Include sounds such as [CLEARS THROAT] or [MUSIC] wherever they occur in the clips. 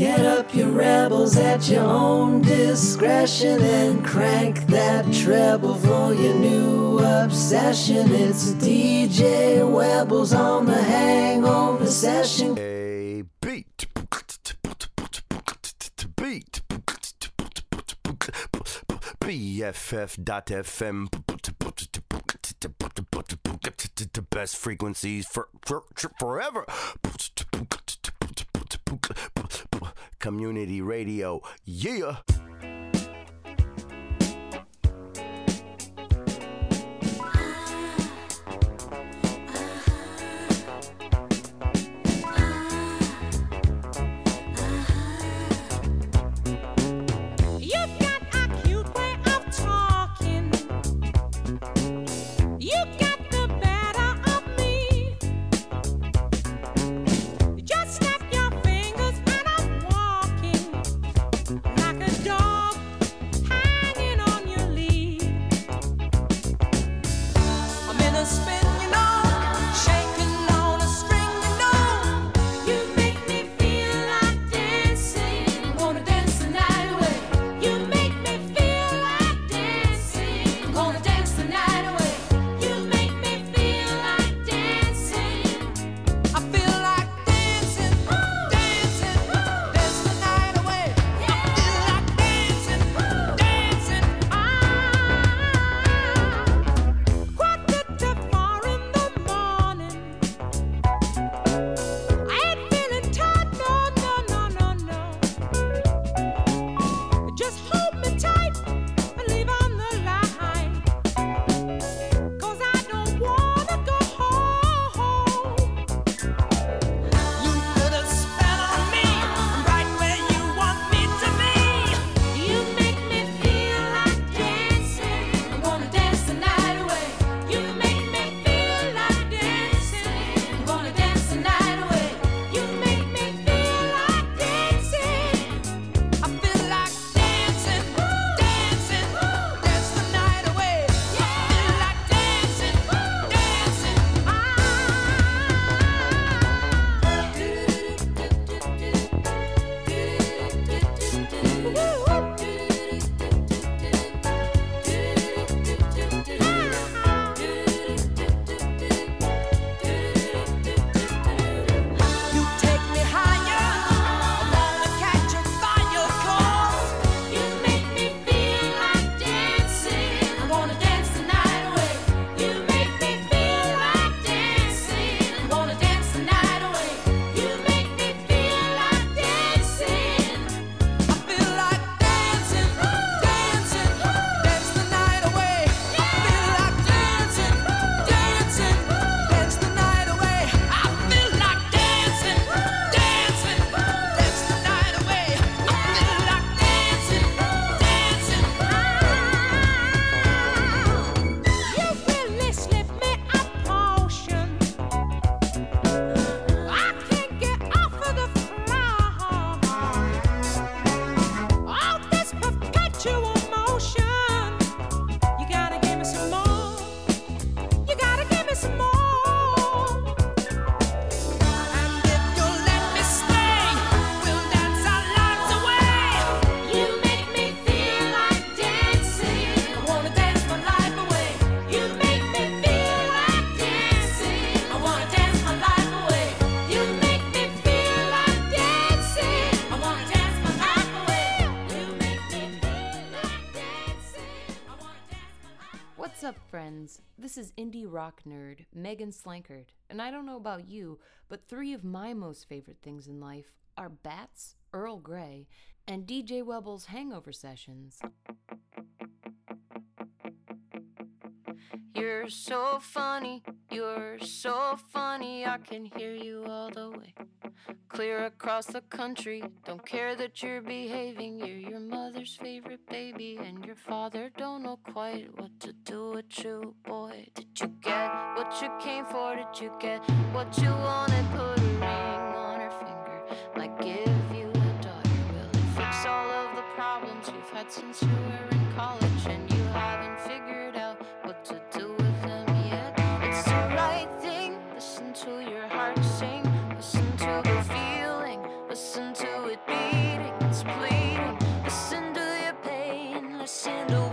Get up your rebels at your own discretion and crank that treble for your new obsession. It's DJ Webbles on the hangover session. A beat. Beat. BFF.FM. Best frequencies for, for, for forever. Community Radio. Yeah. rock nerd, Megan Slankard, and I don't know about you, but three of my most favorite things in life are bats, Earl Grey, and DJ Webble's hangover sessions. You're so funny, you're so funny, I can hear you all the way. Clear across the country, don't care that you're behaving. You're your mother's favorite baby, and your father don't know quite what to do with you, boy. Did you get what you came for? Did you get what you wanted? Put a ring on her finger, like give you a daughter. Will it fix all of the problems you've had since you were?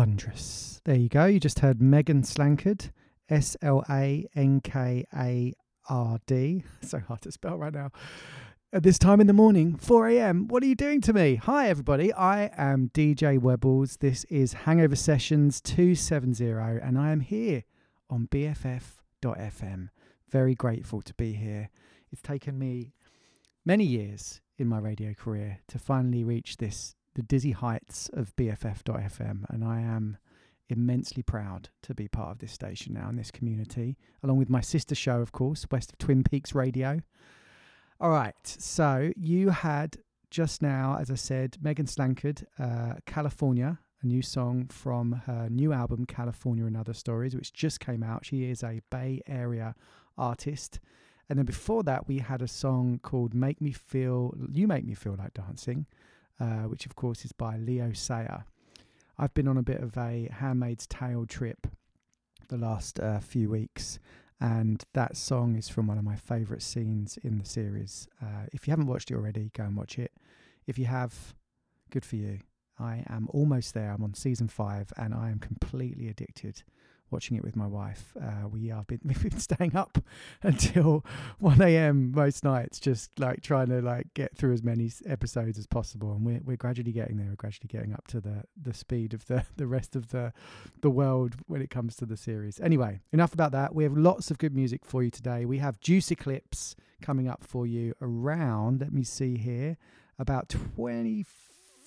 Wondrous. There you go. You just heard Megan Slankard, S L A N K A R D. [LAUGHS] So hard to spell right now. At this time in the morning, 4 a.m. What are you doing to me? Hi, everybody. I am DJ Webbles. This is Hangover Sessions 270, and I am here on BFF.fm. Very grateful to be here. It's taken me many years in my radio career to finally reach this the dizzy heights of BFF.fm, and I am immensely proud to be part of this station now in this community, along with my sister show, of course, West of Twin Peaks Radio. All right, so you had just now, as I said, Megan Slankard, uh, California, a new song from her new album, California and Other Stories, which just came out. She is a Bay Area artist. And then before that, we had a song called Make Me Feel, You Make Me Feel Like Dancing, uh, which of course is by Leo Sayer. I've been on a bit of a Handmaid's Tale trip the last uh, few weeks, and that song is from one of my favourite scenes in the series. Uh, if you haven't watched it already, go and watch it. If you have, good for you. I am almost there. I'm on season five, and I am completely addicted. Watching it with my wife, uh, we have been [LAUGHS] we've been staying up until [LAUGHS] one a.m. most nights, just like trying to like get through as many episodes as possible. And we're we're gradually getting there. We're gradually getting up to the the speed of the [LAUGHS] the rest of the the world when it comes to the series. Anyway, enough about that. We have lots of good music for you today. We have Deuce Eclipse coming up for you around. Let me see here, about twenty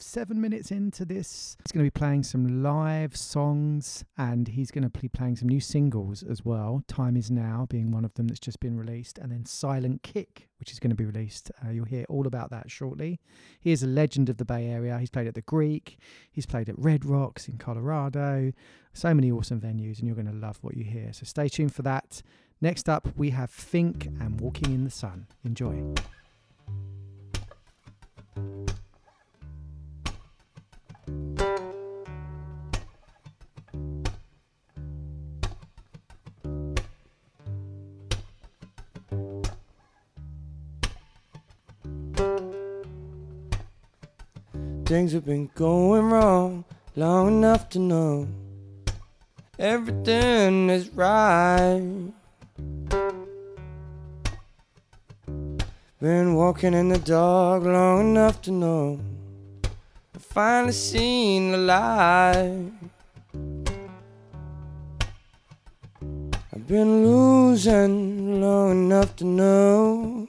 seven minutes into this. He's going to be playing some live songs and he's going to be playing some new singles as well. Time is Now being one of them that's just been released, and then Silent Kick, which is going to be released. Uh, you'll hear all about that shortly. He is a legend of the Bay Area. He's played at the Greek, he's played at Red Rocks in Colorado. So many awesome venues, and you're going to love what you hear. So stay tuned for that. Next up, we have Fink and Walking in the Sun. Enjoy. Things have been going wrong long enough to know everything is right. Been walking in the dark long enough to know I finally seen the light. I've been losing long enough to know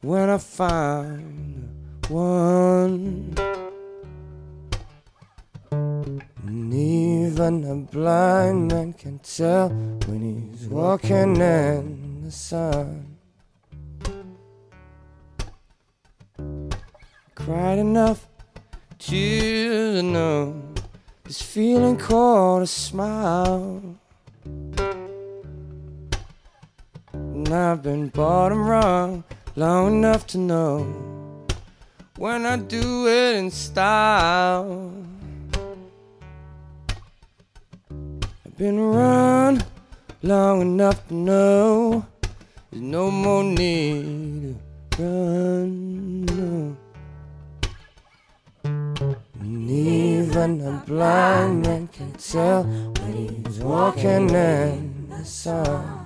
when I find one. Even a blind man can tell when he's walking in the sun. Cried enough to know this feeling called a smile. And I've been bottom wrong long enough to know when I do it in style. Been run long enough to know there's no more need to run. No. And even a blind man can tell when he's walking in the sun.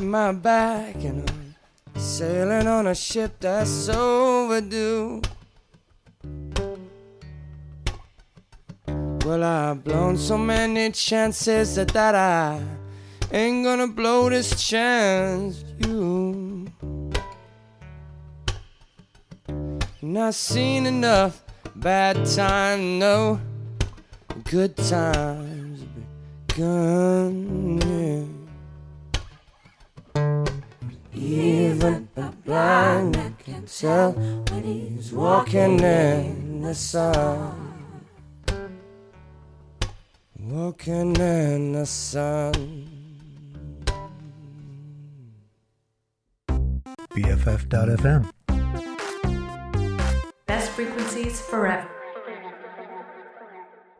My back, and I'm sailing on a ship that's overdue. Well, I've blown so many chances that, that I ain't gonna blow this chance, you. And I've seen enough bad time, no good times begun. Even a blind man can tell when he's walking in the sun. Walking in the sun. BFF.FM. Best frequencies forever.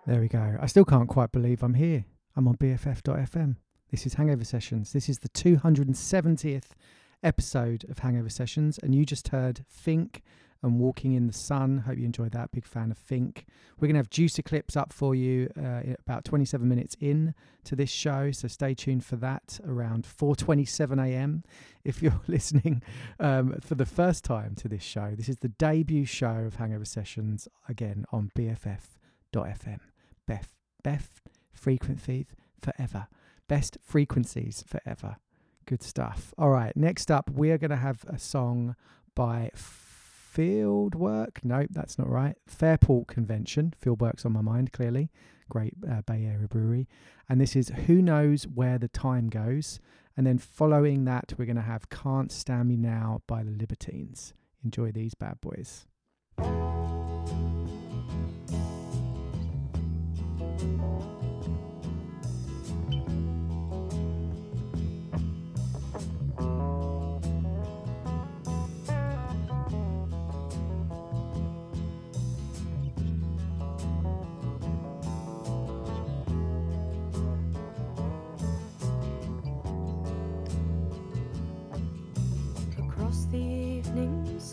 There we go. I still can't quite believe I'm here. I'm on BFF.fm. This is Hangover Sessions. This is the 270th episode of Hangover Sessions, and you just heard Fink and Walking in the Sun. Hope you enjoyed that. Big fan of Fink. We're going to have Deuce Eclipse up for you uh, about 27 minutes in to this show, so stay tuned for that around 4:27 a.m. If you're [LAUGHS] listening um, for the first time to this show, this is the debut show of Hangover Sessions again on BFF.fm. Beth, Beth, frequencies forever. Best frequencies forever. Good stuff. All right, next up, we are going to have a song by Fieldwork. Nope, that's not right. Fairport Convention. Fieldwork's on my mind, clearly. Great uh, Bay Area brewery. And this is Who Knows Where the Time Goes. And then following that, we're going to have Can't Stand Me Now by the Libertines. Enjoy these bad boys.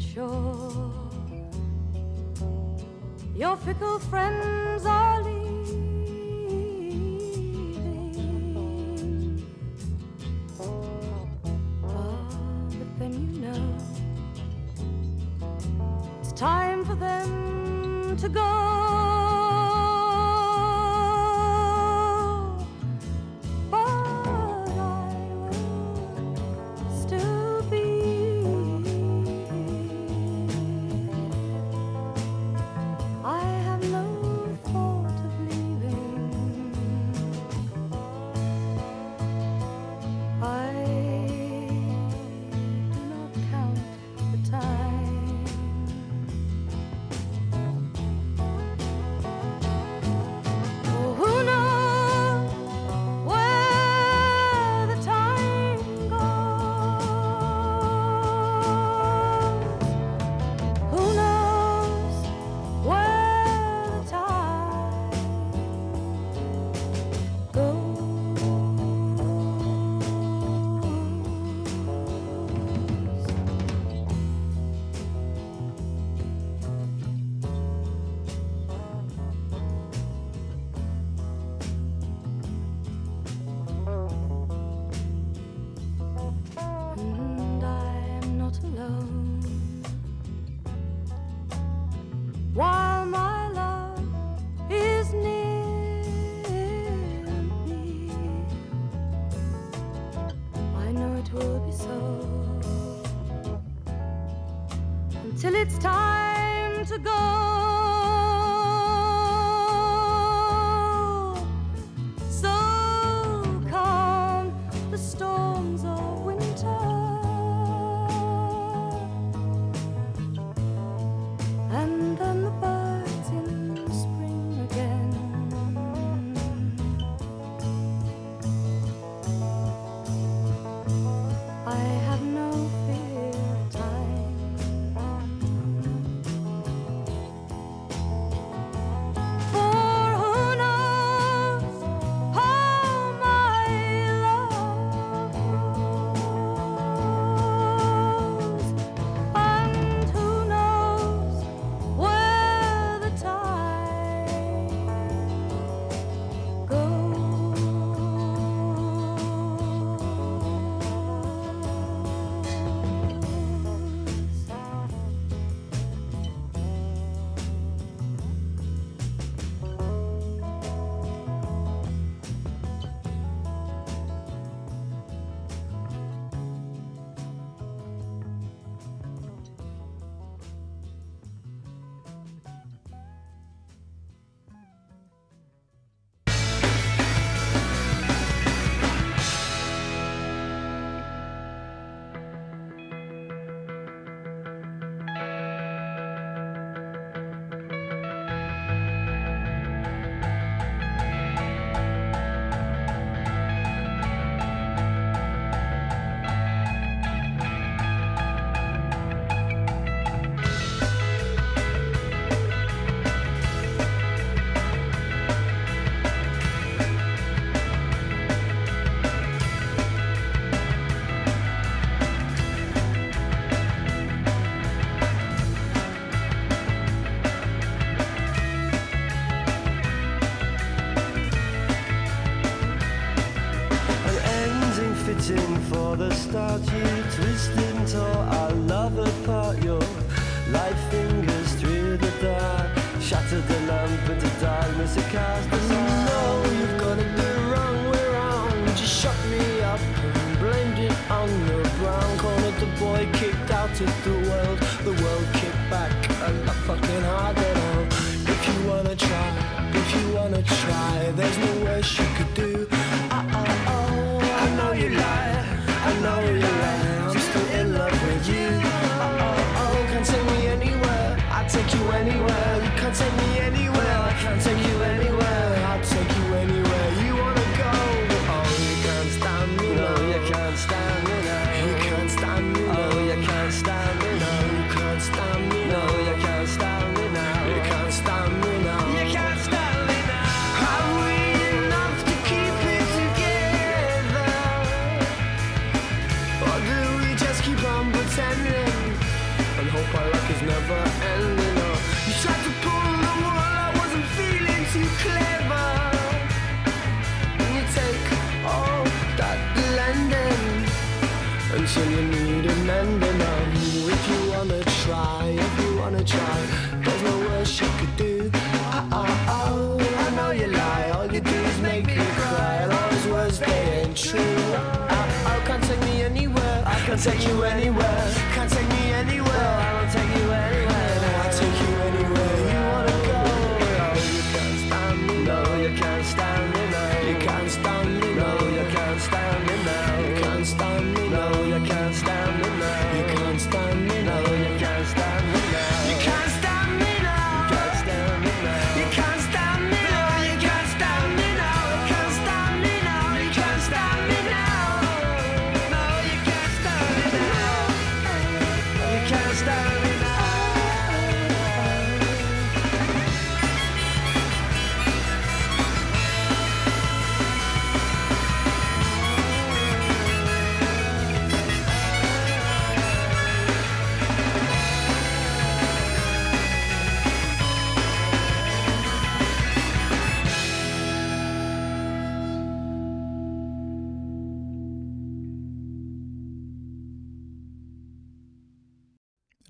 Shore. Your fickle friends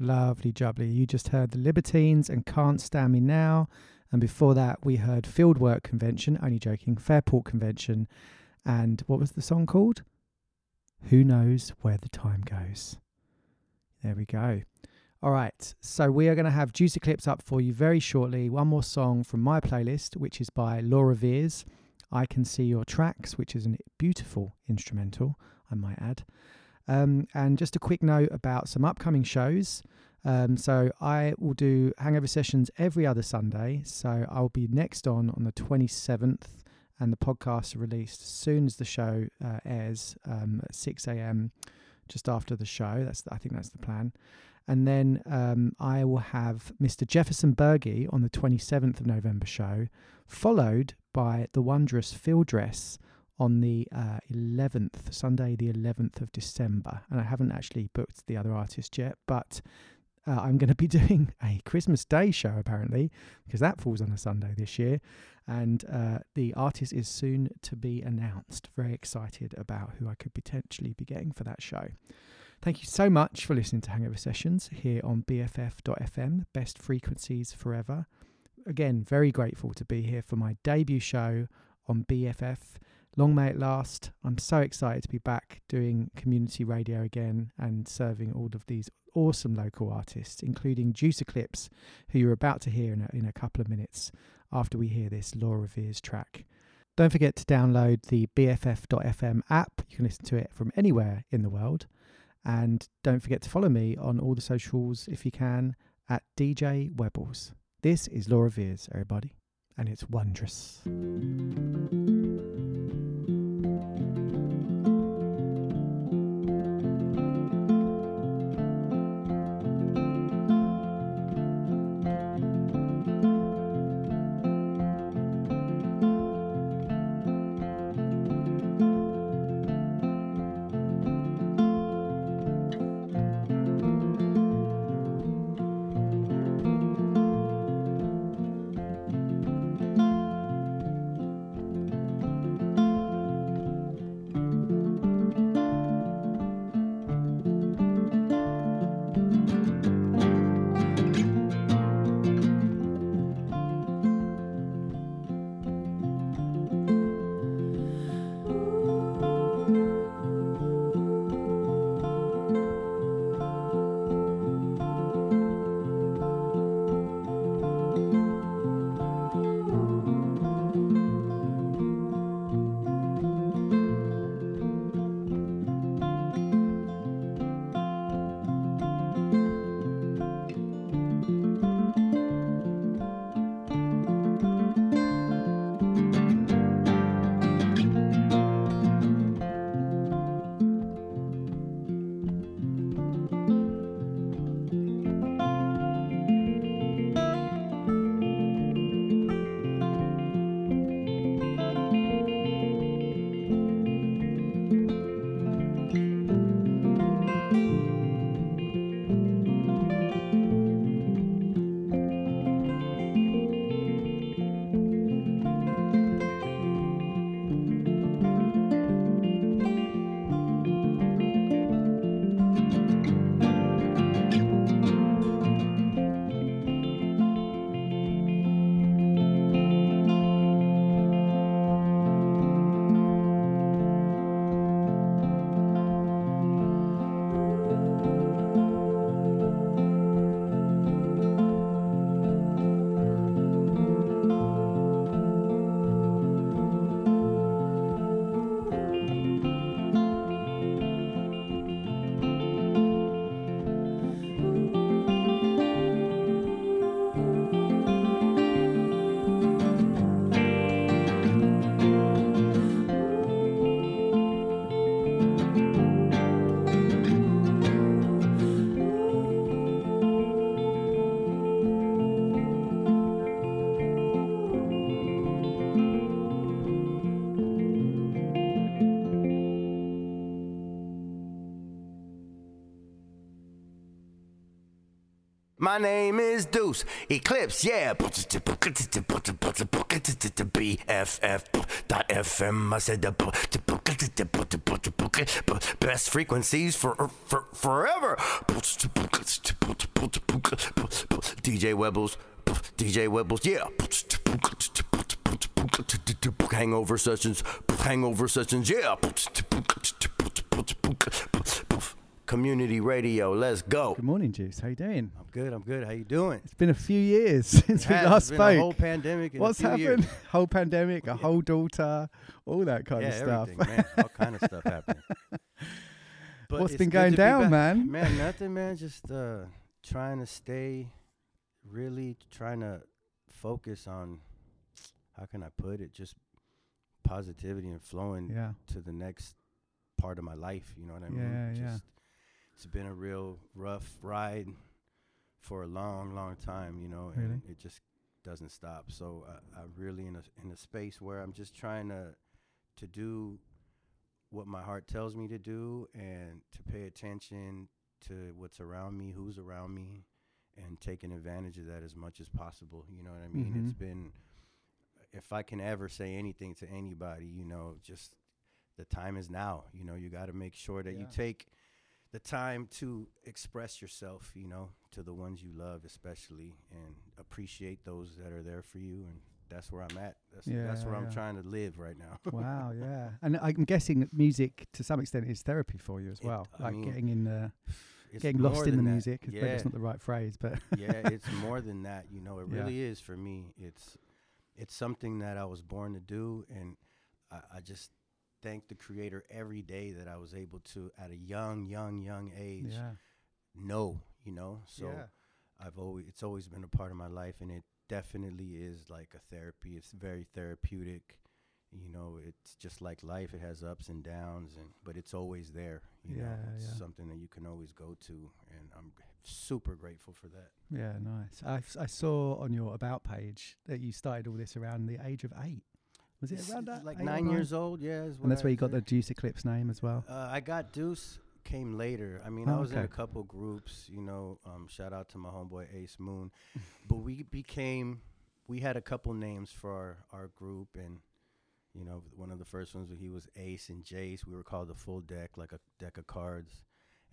Lovely jubbly. You just heard The Libertines and Can't Stand Me Now. And before that, we heard Fieldwork Convention, only joking, Fairport Convention. And what was the song called? Who Knows Where the Time Goes. There we go. All right. So we are going to have Deuce Eclipse up for you very shortly. One more song from my playlist, which is by Laura Veirs. I Can See Your Tracks, which is a beautiful instrumental, I might add. Um, and just a quick note about some upcoming shows. Um, so I will do hangover sessions every other Sunday. So I'll be next on on the 27th, and the podcast are released as soon as the show uh, airs um, at 6 a.m. just after the show. That's I think that's the plan. And then um, I will have Mr. Jefferson Berge on the 27th of November show, followed by the wondrous Phil Dress on the uh, 11th, Sunday, the 11th of December. And I haven't actually booked the other artist yet, but uh, I'm going to be [LAUGHS] doing a Christmas Day show apparently, because that falls on a Sunday this year. And uh, the artist is soon to be announced. Very excited about who I could potentially be getting for that show. Thank you so much for listening to Hangover Sessions here on BFF.fm, best frequencies forever. Again, very grateful to be here for my debut show on BFF. Long may it last. I'm so excited to be back doing community radio again and serving all of these awesome local artists, including Deuce Eclipse, who you're about to hear in a, in a couple of minutes after we hear this Laura Veirs track. Don't forget to download the BFF.fm app. You can listen to it from anywhere in the world. And don't forget to follow me on all the socials if you can at DJ Webbles. This is Laura Veirs, everybody, and it's wondrous. My name is Deuce Eclipse, yeah. BFF.FM. I said the best frequencies for, er, for forever. DJ Webbles, DJ Webbles, yeah. Hangover sessions, hangover sessions, yeah. Community radio, let's go. Good morning, Juice. How you doing? I'm good. I'm good. How you doing? It's been a few years [LAUGHS] since we Has, last a whole spoke. pandemic. What's happened? years. [LAUGHS] whole pandemic, a whole daughter, all that kind yeah, of stuff. everything, man. All kind of stuff happening. [LAUGHS] But What's been going to be down, man? Man, nothing, man. Just uh, trying to stay, really trying to focus on, how can I put it? Just positivity and flowing Yeah. to the next part of my life. You know what I mean? Yeah, yeah. It's been a real rough ride for a long, long time. You know, and Really? it just doesn't stop. So I, I'm really in a in a space where I'm just trying to to do what my heart tells me to do and to pay attention to what's around me, who's around me, and taking advantage of that as much as possible. You know what I mean? It's Mhm. been if I can ever say anything to anybody, you know, just the time is now. You know, you got to make sure that you take the time to express yourself, you know, to the ones you love especially and appreciate those that are there for you and that's where I'm at. That's that's where Yeah, I'm trying to live right now. [LAUGHS] wow, yeah. And I'm guessing that music, to some extent, is therapy for you as It- well. I like mean, getting in the, getting lost in the that. music. Is maybe Yeah. it's not the right phrase, but [LAUGHS] yeah, it's more than that. You know, it Yeah. really is for me. It's it's something that I was born to do, and I, I just thank the Creator every day that I was able to, at a young, young, young age, yeah, know. You know, so yeah. I've always it's always been a part of my life, and it definitely is like a therapy. It's very therapeutic. You know, it's just like life. It has ups and downs, and but it's always there. You know, Yeah, it's yeah. something that you can always go to, and I'm super grateful for that. Yeah, nice. I, I saw on your about page that you started all this around the age of eight. Was it around that? Like nine years old, yeah. And that's where you got the Deuce Eclipse name as well. Uh, I got Deuce came later. I mean, I Oh, was in a couple groups. You know, um, shout out to my homeboy Ace Moon, [LAUGHS] but we became. We had a couple names for our, our group, and you know, one of the first ones he was Ace and Jace. We were called the Full Deck, like a deck of cards.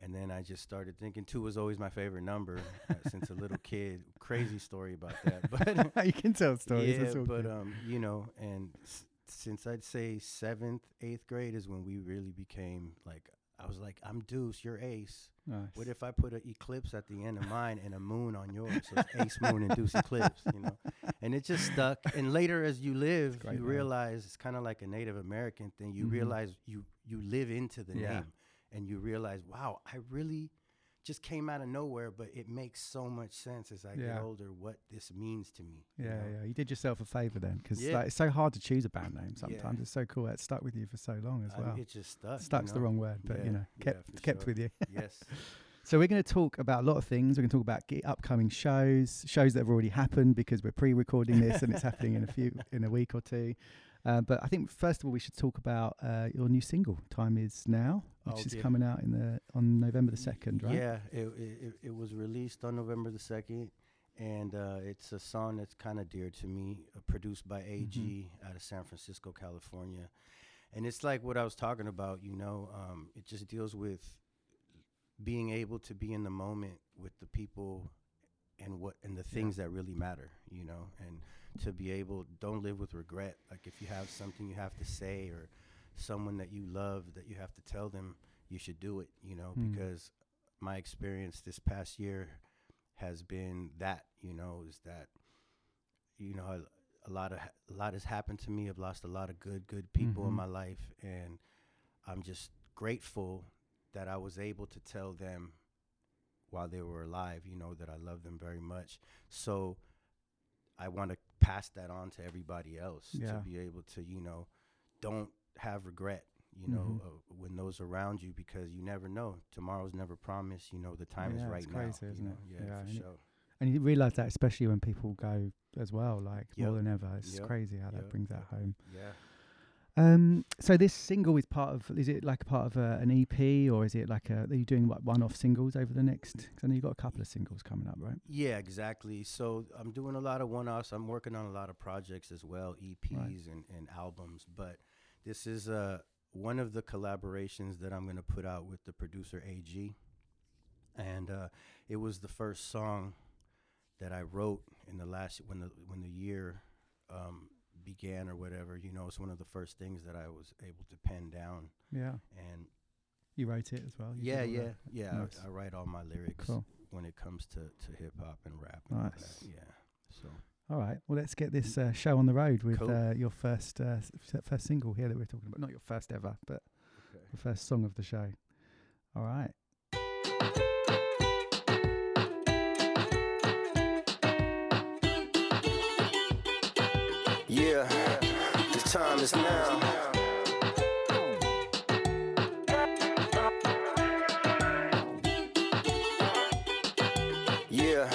And then I just started thinking two was always my favorite number uh, [LAUGHS] since a little kid. Crazy story about that, [LAUGHS] but [LAUGHS] you can tell stories. yeah, all but um, you know, and s- since I'd say seventh, eighth grade is when we really became like. I was like, I'm Deuce, you're Ace. nice. What if I put an eclipse at the end of mine and a moon on yours? So it's Ace Moon and Deuce Eclipse, you know. And it just stuck. And later, as you live, great you name. realize it's kind of like a Native American thing. You Mhm. realize you you live into the Yeah. name, and you realize, wow, I really just came out of nowhere, but it makes so much sense as I Yeah. get older what this means to me. you Yeah, know? yeah. You did yourself a favor then, because Yeah. like, it's so hard to choose a band name. Sometimes it's so cool. It stuck with you for so long as I- well. it just stuck. you Stuck's the wrong word, but you know, kept kept sure. with you. [LAUGHS] yes. So we're going to talk about a lot of things. We're going to talk about ge- upcoming shows, shows that have already happened because we're pre-recording this and it's happening in a few in a week or two. Uh, but I think first of all we should talk about uh, your new single, "Time Is Now," which Oh, is yeah. coming out in the on November the second, right? Yeah, it, it it- was released on November the second, and uh, it's a song that's kind of dear to me. Uh, produced by AG Mm-hmm. out of San Francisco, California, and it's like what I was talking about. You know, um, it just deals with being able to be in the moment with the people and what and the things that really matter. You know, and to be able don't live with regret. Like if you have something you have to say or someone that you love that you have to tell them you should do it. You know, Mm. because my experience this past year has been that you know is that you know a, a lot of a lot has happened to me i've lost a lot of good good people in Mhm. my life and i'm just grateful that i was able to tell them while they were alive you know that i love them very much so i want to pass that on to everybody else Yeah. to be able to you know don't have regret you know Mhm. uh, when those around you because you never know tomorrow's never promised you know the time yeah, is right it's now crazy, isn't it? yeah, Yeah, for and it- sure And you realise that especially when people go as well, like more than ever. It's Yep. crazy how that Yep. brings that home. yeah Um, so this single is part of. Is it like part of uh, an EP or is it like a? Are you doing like one-off singles over the next? Because I know you got a couple of singles coming up, right? Yeah, exactly. So I'm doing a lot of one-offs. I'm working on a lot of projects as well, EPs and, and albums. But this is uh, one of the collaborations that I'm going to put out with the producer AG, and uh, it was the first song that I wrote in the last when the when the year um, began or whatever. You know, it's one of the first things that I was able to pen down, Yeah. and You write it as well. yeah, yeah, that? yeah. Nice. I, I write all my lyrics Cool. when it comes to, to hip hop and rap. And all that. Nice. Yeah. So All right. Well, let's get this uh, show on the road with Cool. uh, your first uh, first single here that we're talking about. Not your first ever, but Okay. the first song of the show. All right. Time is now. Yeah,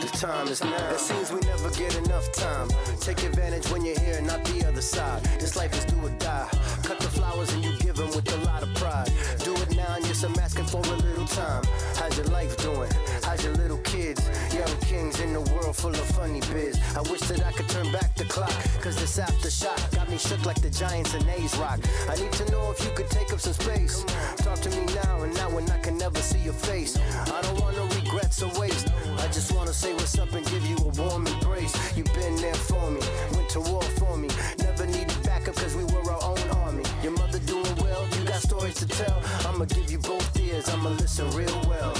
the time is now. It seems we never get enough time. Take advantage when you're here, not the other side. This life is do or die. Cut the flowers and you give them with a lot of pride. Do it now and yes, I'm asking for a little time. How's your life doing? How's your little kids? Young kings in the world full of funny biz. I wish that I could turn back the clock. Cause this aftershock got me shook like the Giants and A's rock. I need to know if you could take up some space. Talk to me now and now when I can never see your face. I don't want no regrets or waste. I just wanna say what's up and give you a warm embrace. You've been there for me, went to war for me. Never needed backup cause we were our own army. Your mother doing well, you got stories to tell. I'ma give you both ears, I'ma listen real well.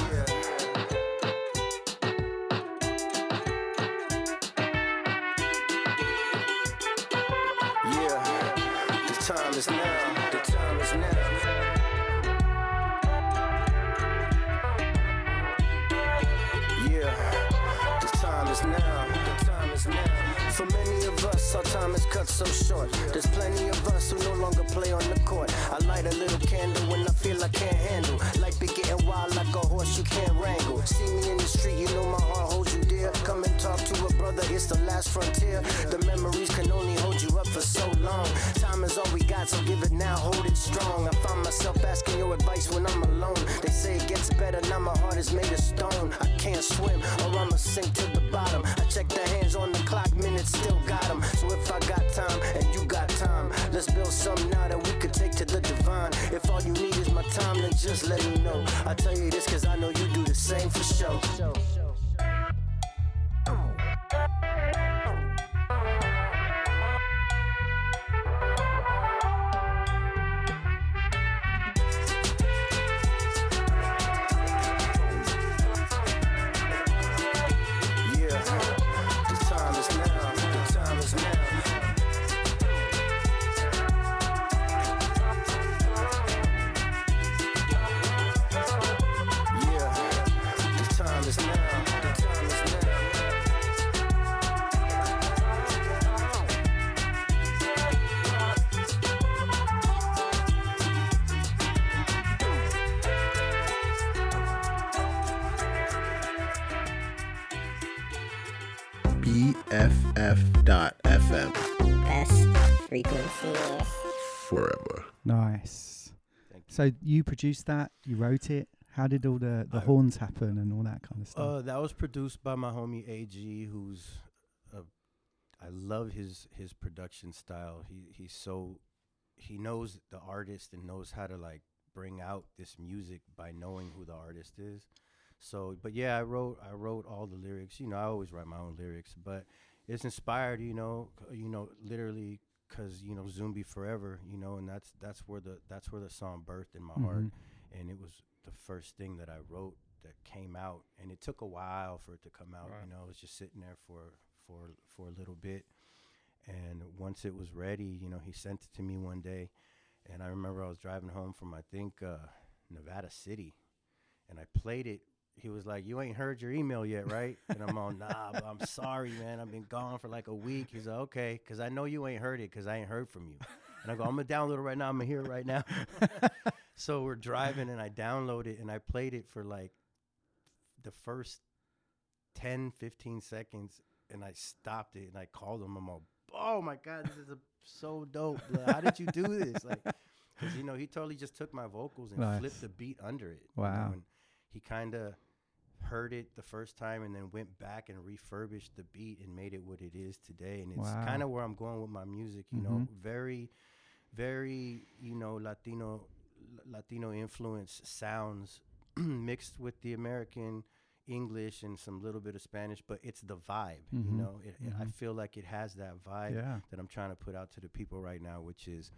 Made of stone. I can't swim, or I'ma sink to the bottom. I check the hands on the clock, minutes still got 'em. So if I got time and you got time, let's build something now that we could take to the divine. If all you need is my time, then just let me know. I tell you this cause I So you produced that? You wrote it? How did all the, the I- horns happen and all that kind of stuff? Uh, that was produced by my homie AG, who's uh, I love his his production style. He he's so he knows the artist and knows how to like bring out this music by knowing who the artist is. So, but yeah, I wrote I wrote all the lyrics. You know, I always write my own lyrics, but it's inspired. You know, c- you know, literally because you know Zumbi Forever. You know, and that's that's where the that's where the song birthed in my heart Mhm. and it was the first thing that I wrote that came out, and it took a while for it to come out. Right. You know, it was just sitting there for for for a little bit, and once it was ready, you know, he sent it to me one day, and I remember I was driving home from I think uh, Nevada City, and I played it. He was like, "You ain't heard your email yet, right?" And I'm all, "Nah, but I'm sorry, man. I've been gone for like a week." He's like, "Okay, because I know you ain't heard it, because I ain't heard from you." And I go, "I'm gonna download it right now. I'm gonna hear it right now." [LAUGHS] so we're driving and I download it and I played it for like the first 10, 15 seconds and I stopped it and I called him. I'm all, oh my God, this is a so dope. Like, how did you do this? Like, because you know he totally just took my vocals and Nice. flipped the beat under it. you know, Wow. and he kind of heard it the first time and then went back and refurbished the beat and made it what it is today. And it's Wow. kind of where I'm going with my music. You know, Mhm. very, very you know Latino, Latino influence sounds [CLEARS THROAT] mixed with the American English and some little bit of Spanish, but it's the vibe. Mhm. You know, it, it- I feel like it has that vibe Yeah. that I'm trying to put out to the people right now, which is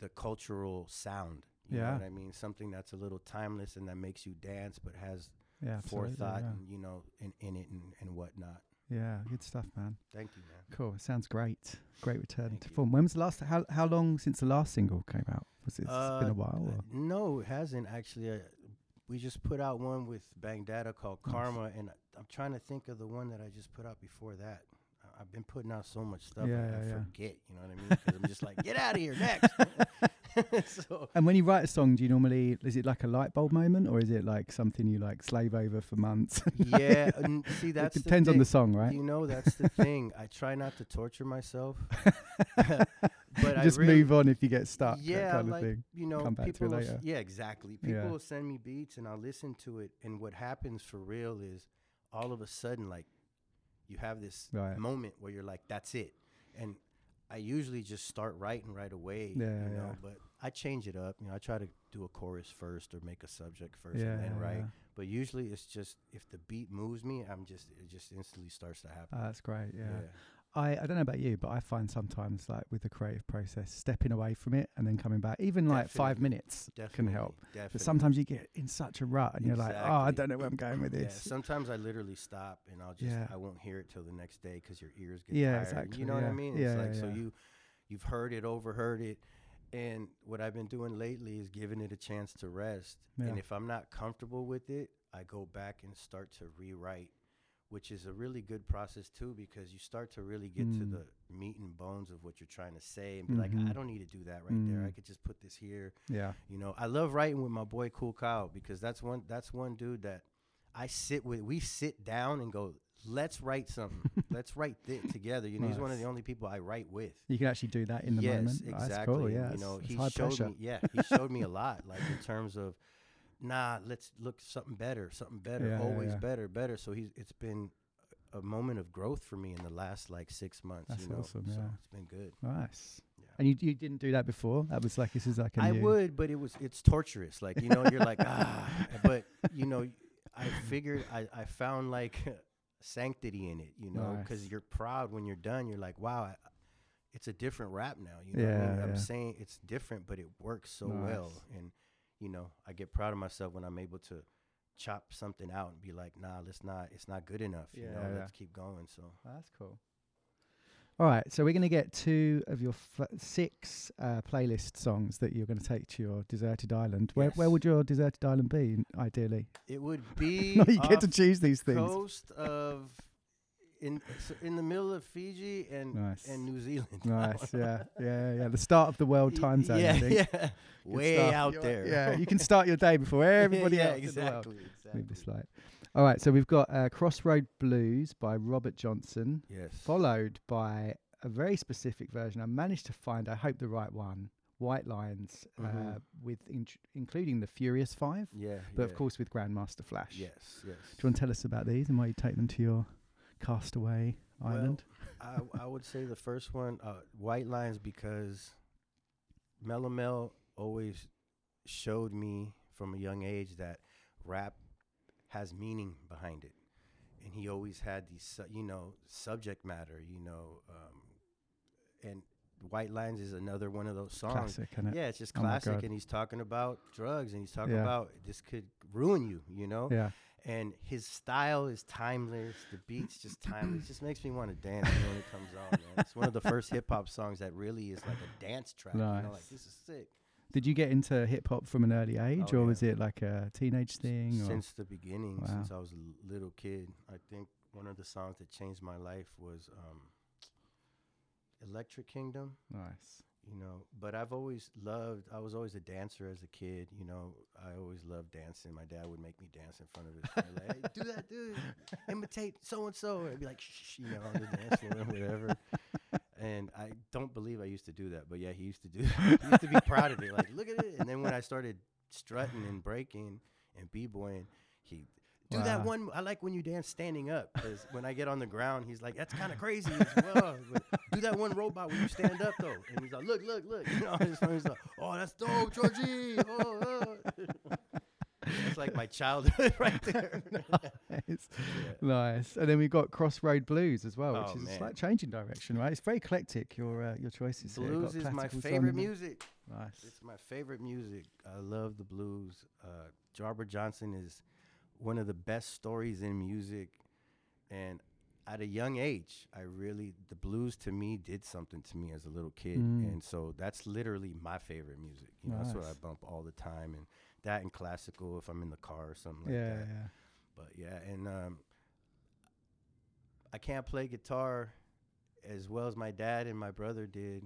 the cultural sound. You Yeah. know what I mean? Something that's a little timeless and that makes you dance, but has Yeah, absolutely, forethought yeah. and you know in, in it and, and whatnot. Yeah, good stuff, man. Thank you, man. Cool. Sounds great. Great return Thank to you. form. When was the last? How how long since the last single came out? Was it it's been Uh, a while? Or? No, it hasn't actually. Uh, we just put out one with Bang Data called Nice. Karma, and I'm trying to think of the one that I just put out before that. I've been putting out so much stuff, Yeah, I, yeah. forget. You know what I mean? Because I'm just like, get out of here next. [LAUGHS] [LAUGHS] [LAUGHS] so And when you write a song, do you normally is it like a light bulb moment, or is it like something you like slave over for months? [LAUGHS] yeah, and see that depends the on the song, right? You know, that's the [LAUGHS] thing. I try not to torture myself, but just really, move on if you get stuck. Yeah, kind like thing. you know, Come back to it people. will yeah, exactly. People Yeah. will send me beats, and I'll listen to it. And what happens for real is, all of a sudden, like, you have this Right. moment where you're like, "That's it," and I usually just start writing right away. Yeah, you know, yeah. but I change it up. You know, I try to do a chorus first or make a subject first Yeah, and then write. yeah. But usually, it's just if the beat moves me, I'm just it just instantly starts to happen. Ah, that's great. Yeah. Yeah. I, I don't know about you, but I find sometimes like with the creative process, stepping away from it and then coming back, even like five minutes can help. Definitely. But sometimes you get in such a rut and you're like, oh, I don't know where I'm going with Yeah, this. sometimes I literally stop and I'll just Yeah. I won't hear it till the next day because your ears get Yeah, tired. exactly, You know what. I mean? It's Yeah, like yeah, so you you've heard it, overheard it, and what I've been doing lately is giving it a chance to rest. Yeah. And if I'm not comfortable with it, I go back and start to rewrite, which is a really good process too because you start to really get to Mm. the meat and bones of what you're trying to say and be like, Mhm. I don't need to do that right there. I Mm. could just put this here. yeah. You know, I love writing with my boy Cool Kyle because that's one that's one dude that I sit with. We sit down and go, let's write something. [LAUGHS] let's write this together. You know, he's one of the only people I write with. You can actually do that in the yes, moment. Oh, exactly. That's cool. Yeah. you know, he showed pressure. me. Yeah, he showed me a lot, like in terms of, nah, let's look something better, something better, Yeah, yeah, always yeah. better, better. So he's it's been a moment of growth for me in the last like six months. That's you know, awesome, so yeah. it's been good. Nice. Yeah. And you you didn't do that before? That was like this is like a I new. would, but it was it's torturous. Like you know, you're like [LAUGHS] ah, but you know, I figured I I found like [LAUGHS] sanctity in it. You know, because Nice. you're proud when you're done. You're like, wow, I, it's a different rap now. You know, what I Yeah, mean? I'm yeah. saying it's different, but it works so well. And you know, I get proud of myself when I'm able to chop something out and be like, nah, let's not. It's not good enough. you know, Yeah, yeah. let's keep going. So That's cool. All right, so we're going to get two of your f- six uh, playlist songs that you're going to take to your deserted island. Where where would your deserted island be, ideally? it would be. [LAUGHS] no, you get to choose these things. coast of in so in the middle of Fiji and Nice. and New Zealand. [LAUGHS] Nice, yeah, yeah, yeah. The start of the world time zone. Yeah, I think. yeah. Good Way stuff. out there. Yeah, you can [LAUGHS] start your day before everybody yeah, else. in the world. exactly. Move this light. All right, so we've got uh, Crossroad Blues by Robert Johnson, Yes. followed by a very specific version. I managed to find, I hope the right one, White Lines, uh, Mhm. with in- including the Furious Five, Yeah. but yeah. of course with Grandmaster Flash. Yes. Yes. Do you want to tell us about these and why you take them to your castaway Well, island? I I would say the first one, uh, White Lines, because Melle Mel always showed me from a young age that rap has meaning behind it, and he always had these, you know, subject matter, you know, um, and White Lines is another one of those songs. Classic, is Yeah, it's just Oh classic, God. and he's talking about drugs, and he's talking Yeah. about this could ruin you, you know Yeah. And his style is timeless. The beats just timeless. It just makes me want to dance when it comes on. Man. It's one of the first hip hop songs that really is like a dance track. You know, like Nice. this is sick. Did you get into hip hop from an early age, Oh, or yeah. was it like a teenage thing? Or? Since the beginning, Wow. since I was a little kid, I think one of the songs that changed my life was um, Electric Kingdom. nice. You know, but I've always loved. I was always a dancer as a kid. You know, I always loved dancing. My dad would make me dance in front of his friend, like, hey, "Do that, do it. [LAUGHS] imitate so and so." I'd be like, "Shh," you know, on the dance floor or [LAUGHS] whatever. And I don't believe I used to do that, but yeah, he used to do. That. [LAUGHS] He used to be proud of it. Like, look at it. And then when I started strutting and breaking and b-boying, he do that one. I like when you dance standing up because when I get on the ground, he's like, "That's kind of crazy." as well. Do that one robot when you stand up though, and he's like, "Look, look, look!" You know, [LAUGHS] he's like, "Oh, that's dope, Georgie." Oh, oh. [LAUGHS] That's like my childhood [LAUGHS] right there. nice. nice. And then we've got Crossroad Blues as well, which Oh, is a slight change in direction, right? It's very eclectic. Your uh, your choices. here. Blues got is my favorite music. Nice. It's my favorite music. I love the blues. Uh, Robert Johnson is one of the best stories in music, and at a young age, I really the blues to me did something to me as a little kid, Mm. and so that's literally my favorite music. You know, that's what I bump all the time, and that and classical if I'm in the car or something like yeah, that. yeah. But yeah, and um, I can't play guitar as well as my dad and my brother did,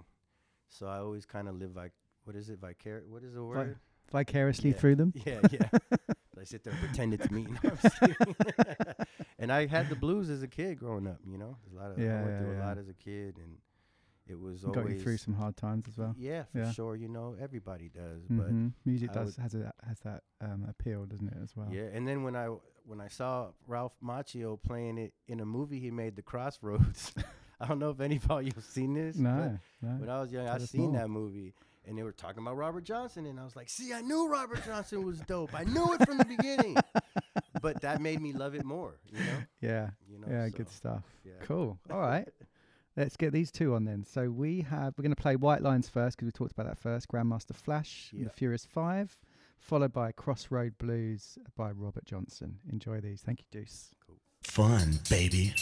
so I always kind of live like what is it, vicar? What is the word? Vicariously Yeah. through them. [LAUGHS] Yeah, yeah. [LAUGHS] I sit there and pretend it's me. [LAUGHS] No, I'm [LAUGHS] just kidding. [LAUGHS] and I had the blues as a kid growing up. You know, There's a lot of Yeah, I went yeah, through yeah. a lot as a kid, and it was Got always you through some hard times as well. Yeah, for Yeah. sure. You know, everybody does, Mhm. Music I does has a, has that um, appeal, doesn't it, as well? yeah. And then when I when I saw Ralph Macchio playing it in a movie he made, The Crossroads. I don't know if anybody of you've seen this. but No, no. When I was young, Tell I seen more. that movie, and they were talking about Robert Johnson, and I was like, "See, I knew Robert Johnson was dope. I knew it from the beginning." [LAUGHS] But that made me love it more. You know? Yeah. You know, yeah, good stuff. yeah. Cool. [LAUGHS] All right. Let's get these two on then. So we have we're going to play White Lines first because we talked about that first. Grandmaster Flash, and Yeah. The Furious Five, followed by Crossroad Blues by Robert Johnson. Enjoy these. Thank you, Deuce. Fun, baby.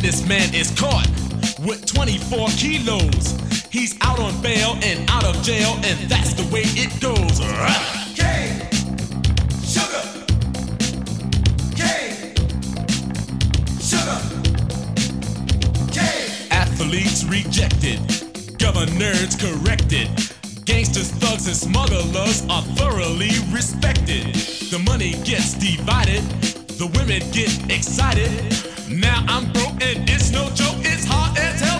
businessman is caught with 24 kilos. He's out on bail and out of jail, and that's the way it goes. K, sugar. K, sugar. K. Athletes rejected, governors corrected. Gangsters, thugs, and smugglers are thoroughly respected. The money gets divided, the women get excited. Now I'm broke and it's no joke, it's hard as hell.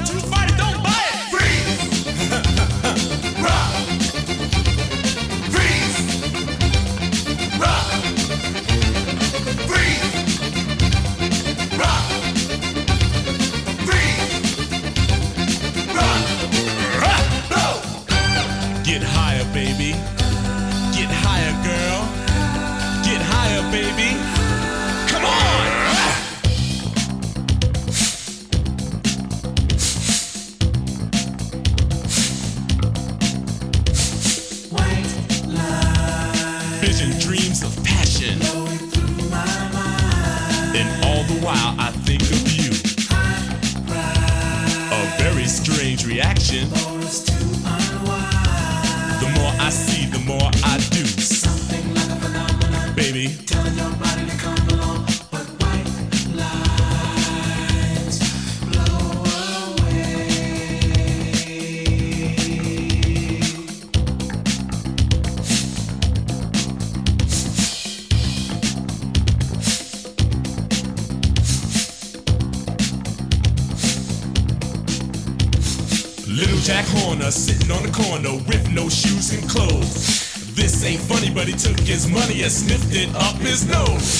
you sniffed it up his nose.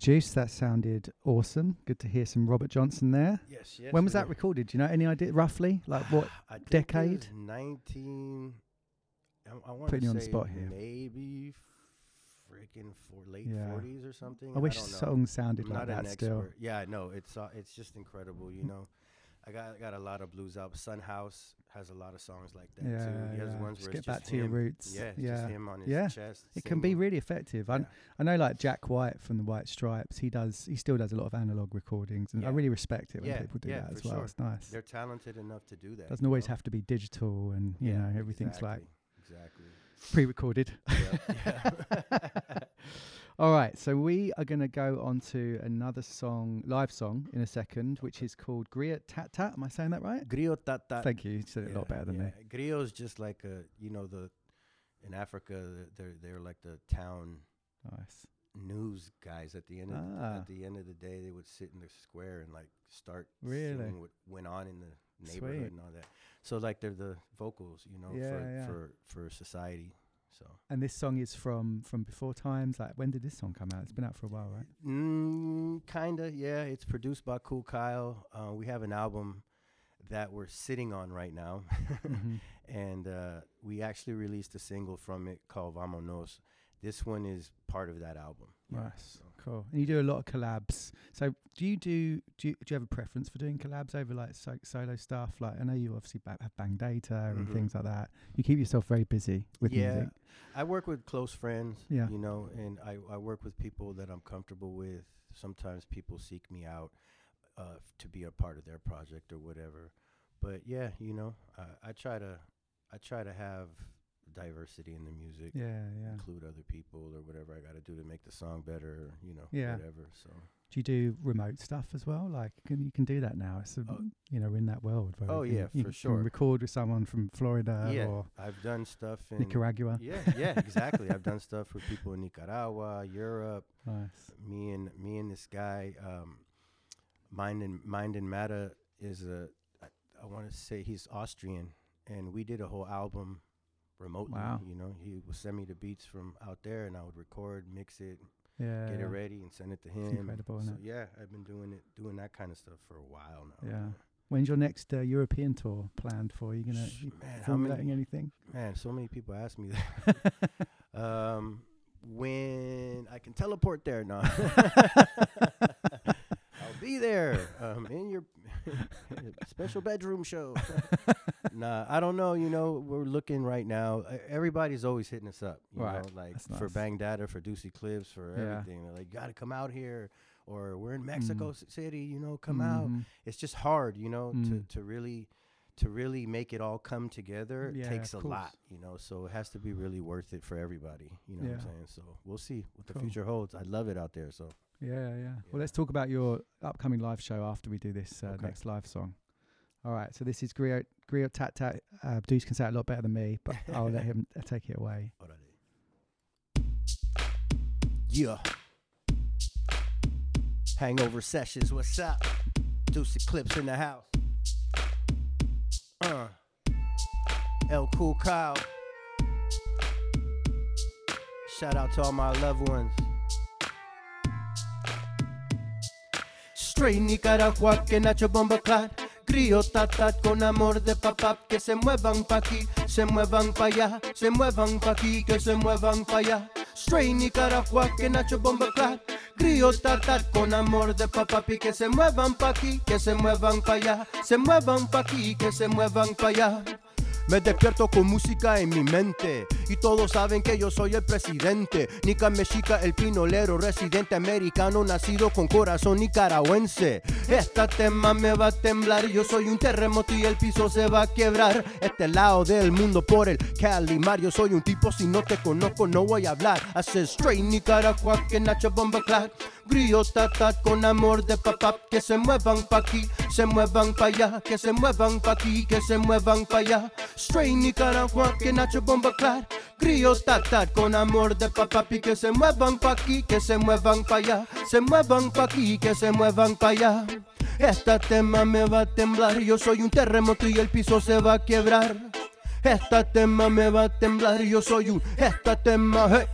Juice. That sounded awesome. Good to hear some Robert Johnson there. Yes, yes, When was that recorded? Do you know any idea roughly? Like what [SIGHS] I decade? 19. I, I want Putting to you on the spot here. maybe freaking for late Yeah. 40s or something. I wish don't know. songs sounded I'm like that still. Yeah, no, it's uh, it's just incredible. You know, I got got a lot of blues out. Sun House has a lot of songs like that Yeah, too. He has yeah. ones Just where get it's back just to your roots. Yeah, yeah, just him on his yeah. chest. It can be really effective. I I know, like Jack White from the White Stripes. He does. He still does a lot of analog recordings, and I really respect it when Yeah, people do yeah, that as well. sure. It's nice. They're talented enough to do that. Doesn't always know? have to be digital, and you Yeah, know everything's like exactly. pre-recorded. Yep, yeah. [LAUGHS] [LAUGHS] [LAUGHS] All right, so we are going to go on to another song, live song, in a second, which is called Griot Tat Tat. Am I saying that right? Griot Tat Tat. Thank you. You said it a lot better than me. Griot is just like a, you know, the in Africa they're they're like the town Nice. news guys. At the end of the, Ah. at the end of the day, they would sit in the square and like start Really? seeing what went on in the neighborhood Sweet. and all that. So like they're the vocals, you know, Yeah, for, yeah. for for society. So And this song is from from before times. Like, when did this song come out? It's been out for a while, right? Mm, kinda, yeah. It's produced by Cool Kyle. Uh, we have an album that we're sitting on right now, Mhm. [LAUGHS] and uh, we actually released a single from it called "Vamonos." This one is part of that album. Yeah, Nice, so. cool. And you do a lot of collabs. So, do you do do you, do you have a preference for doing collabs over like so, solo stuff? Like, I know you obviously ba- have Bang Data and Mhm. things like that. You keep yourself very busy with yeah, music. I work with close friends. Yeah. you know, and I, I work with people that I'm comfortable with. Sometimes people seek me out uh, to be a part of their project or whatever. But yeah, you know, I, I try to I try to have diversity in the music. Yeah, yeah. Include other people or whatever I got to do to make the song better. Or, you know, Yeah. whatever. So. Do you do remote stuff as well? Like, can, you can do that now. It's a, you know, in that world. Where Oh, can- yeah, you for can sure. record with someone from Florida yeah, or I've done stuff in Nicaragua. Yeah, yeah, exactly. I've done stuff with people in Nicaragua, Europe. [LAUGHS] Nice. Me and me and this guy, um, Mind and Mind and Matter is a. I, I want to say he's Austrian, and we did a whole album remotely. Wow. You know, he would send me the beats from out there, and I would record, mix it, Yeah, get it ready, and send it to him. It's incredible, so it? yeah, I've been doing it, doing that kind of stuff for a while now. Yeah. When's your next uh, European tour planned for? you gonna you Man, how formulating many- anything? Man, so many people ask me that. [LAUGHS] um, when I can teleport there, no. [LAUGHS] [LAUGHS] I'll be there um, in your [LAUGHS] special bedroom show. [LAUGHS] nah, I don't know. You know, we're looking right now. Everybody's always hitting us up. You Right, know, like that's for nice. Bang Data, for Deuce Eclipse, for Yeah. everything. They're like, you got to come out here. Or we're in Mexico. C- City. You know, come out. Mhm. It's just hard. You know, Mm. to to really. To really make it all come together Yeah, takes a of course. lot, you know. So it has to be really worth it for everybody. You know what I'm Yeah. saying? So we'll see what the Cool. future holds. I love it out there. So Yeah, yeah, yeah. Well, let's talk about your upcoming live show after we do this uh, Okay. next live song. All right, so this is Griot, Griot Tat Tat. Uh, Deuce can say it a lot better than me, but [LAUGHS] I'll let him uh, take it away. Yeah. Hangover sessions, what's up? Deuce Eclipse in the house. Uh. El Cool Kyle. Shout out to all my loved ones. Straight Nicaragua, que Nacho Bomba. Crío tatat con amor de papá, que se muevan pa' aquí, se muevan pa' allá, se muevan pa' aquí, que se muevan pa' allá. Straight Nicaragua, que Nacho Bomba Clat. Crío tatat con amor de papá, que se muevan pa' aquí, que se muevan pa' allá, se muevan pa' aquí, que se muevan pa' allá. Me despierto con música en mi mente y todos saben que yo soy el presidente. Nica Mexica, el pinolero, residente americano, nacido con corazón nicaragüense. Esta tema me va a temblar, yo soy un terremoto y el piso se va a quebrar. Este lado del mundo por el Calimar, yo soy un tipo si no te conozco no voy a hablar. Hace straight Nicaragua que Nacho Bomba Clack. Grillo tatat con amor de papá, que se muevan pa' aquí, se muevan pa' allá, que se muevan pa' aquí, que se muevan pa' allá. Straight Nicaragua, que Nacho Bomba Clar. Grillo tatat con amor de papá, que se muevan pa' aquí, que se muevan pa' allá, se muevan pa' aquí, que se muevan pa' allá. Esta tema me va a temblar, yo soy un terremoto y el piso se va a quebrar. Esta tema me va a temblar, yo soy un esta tema, hey.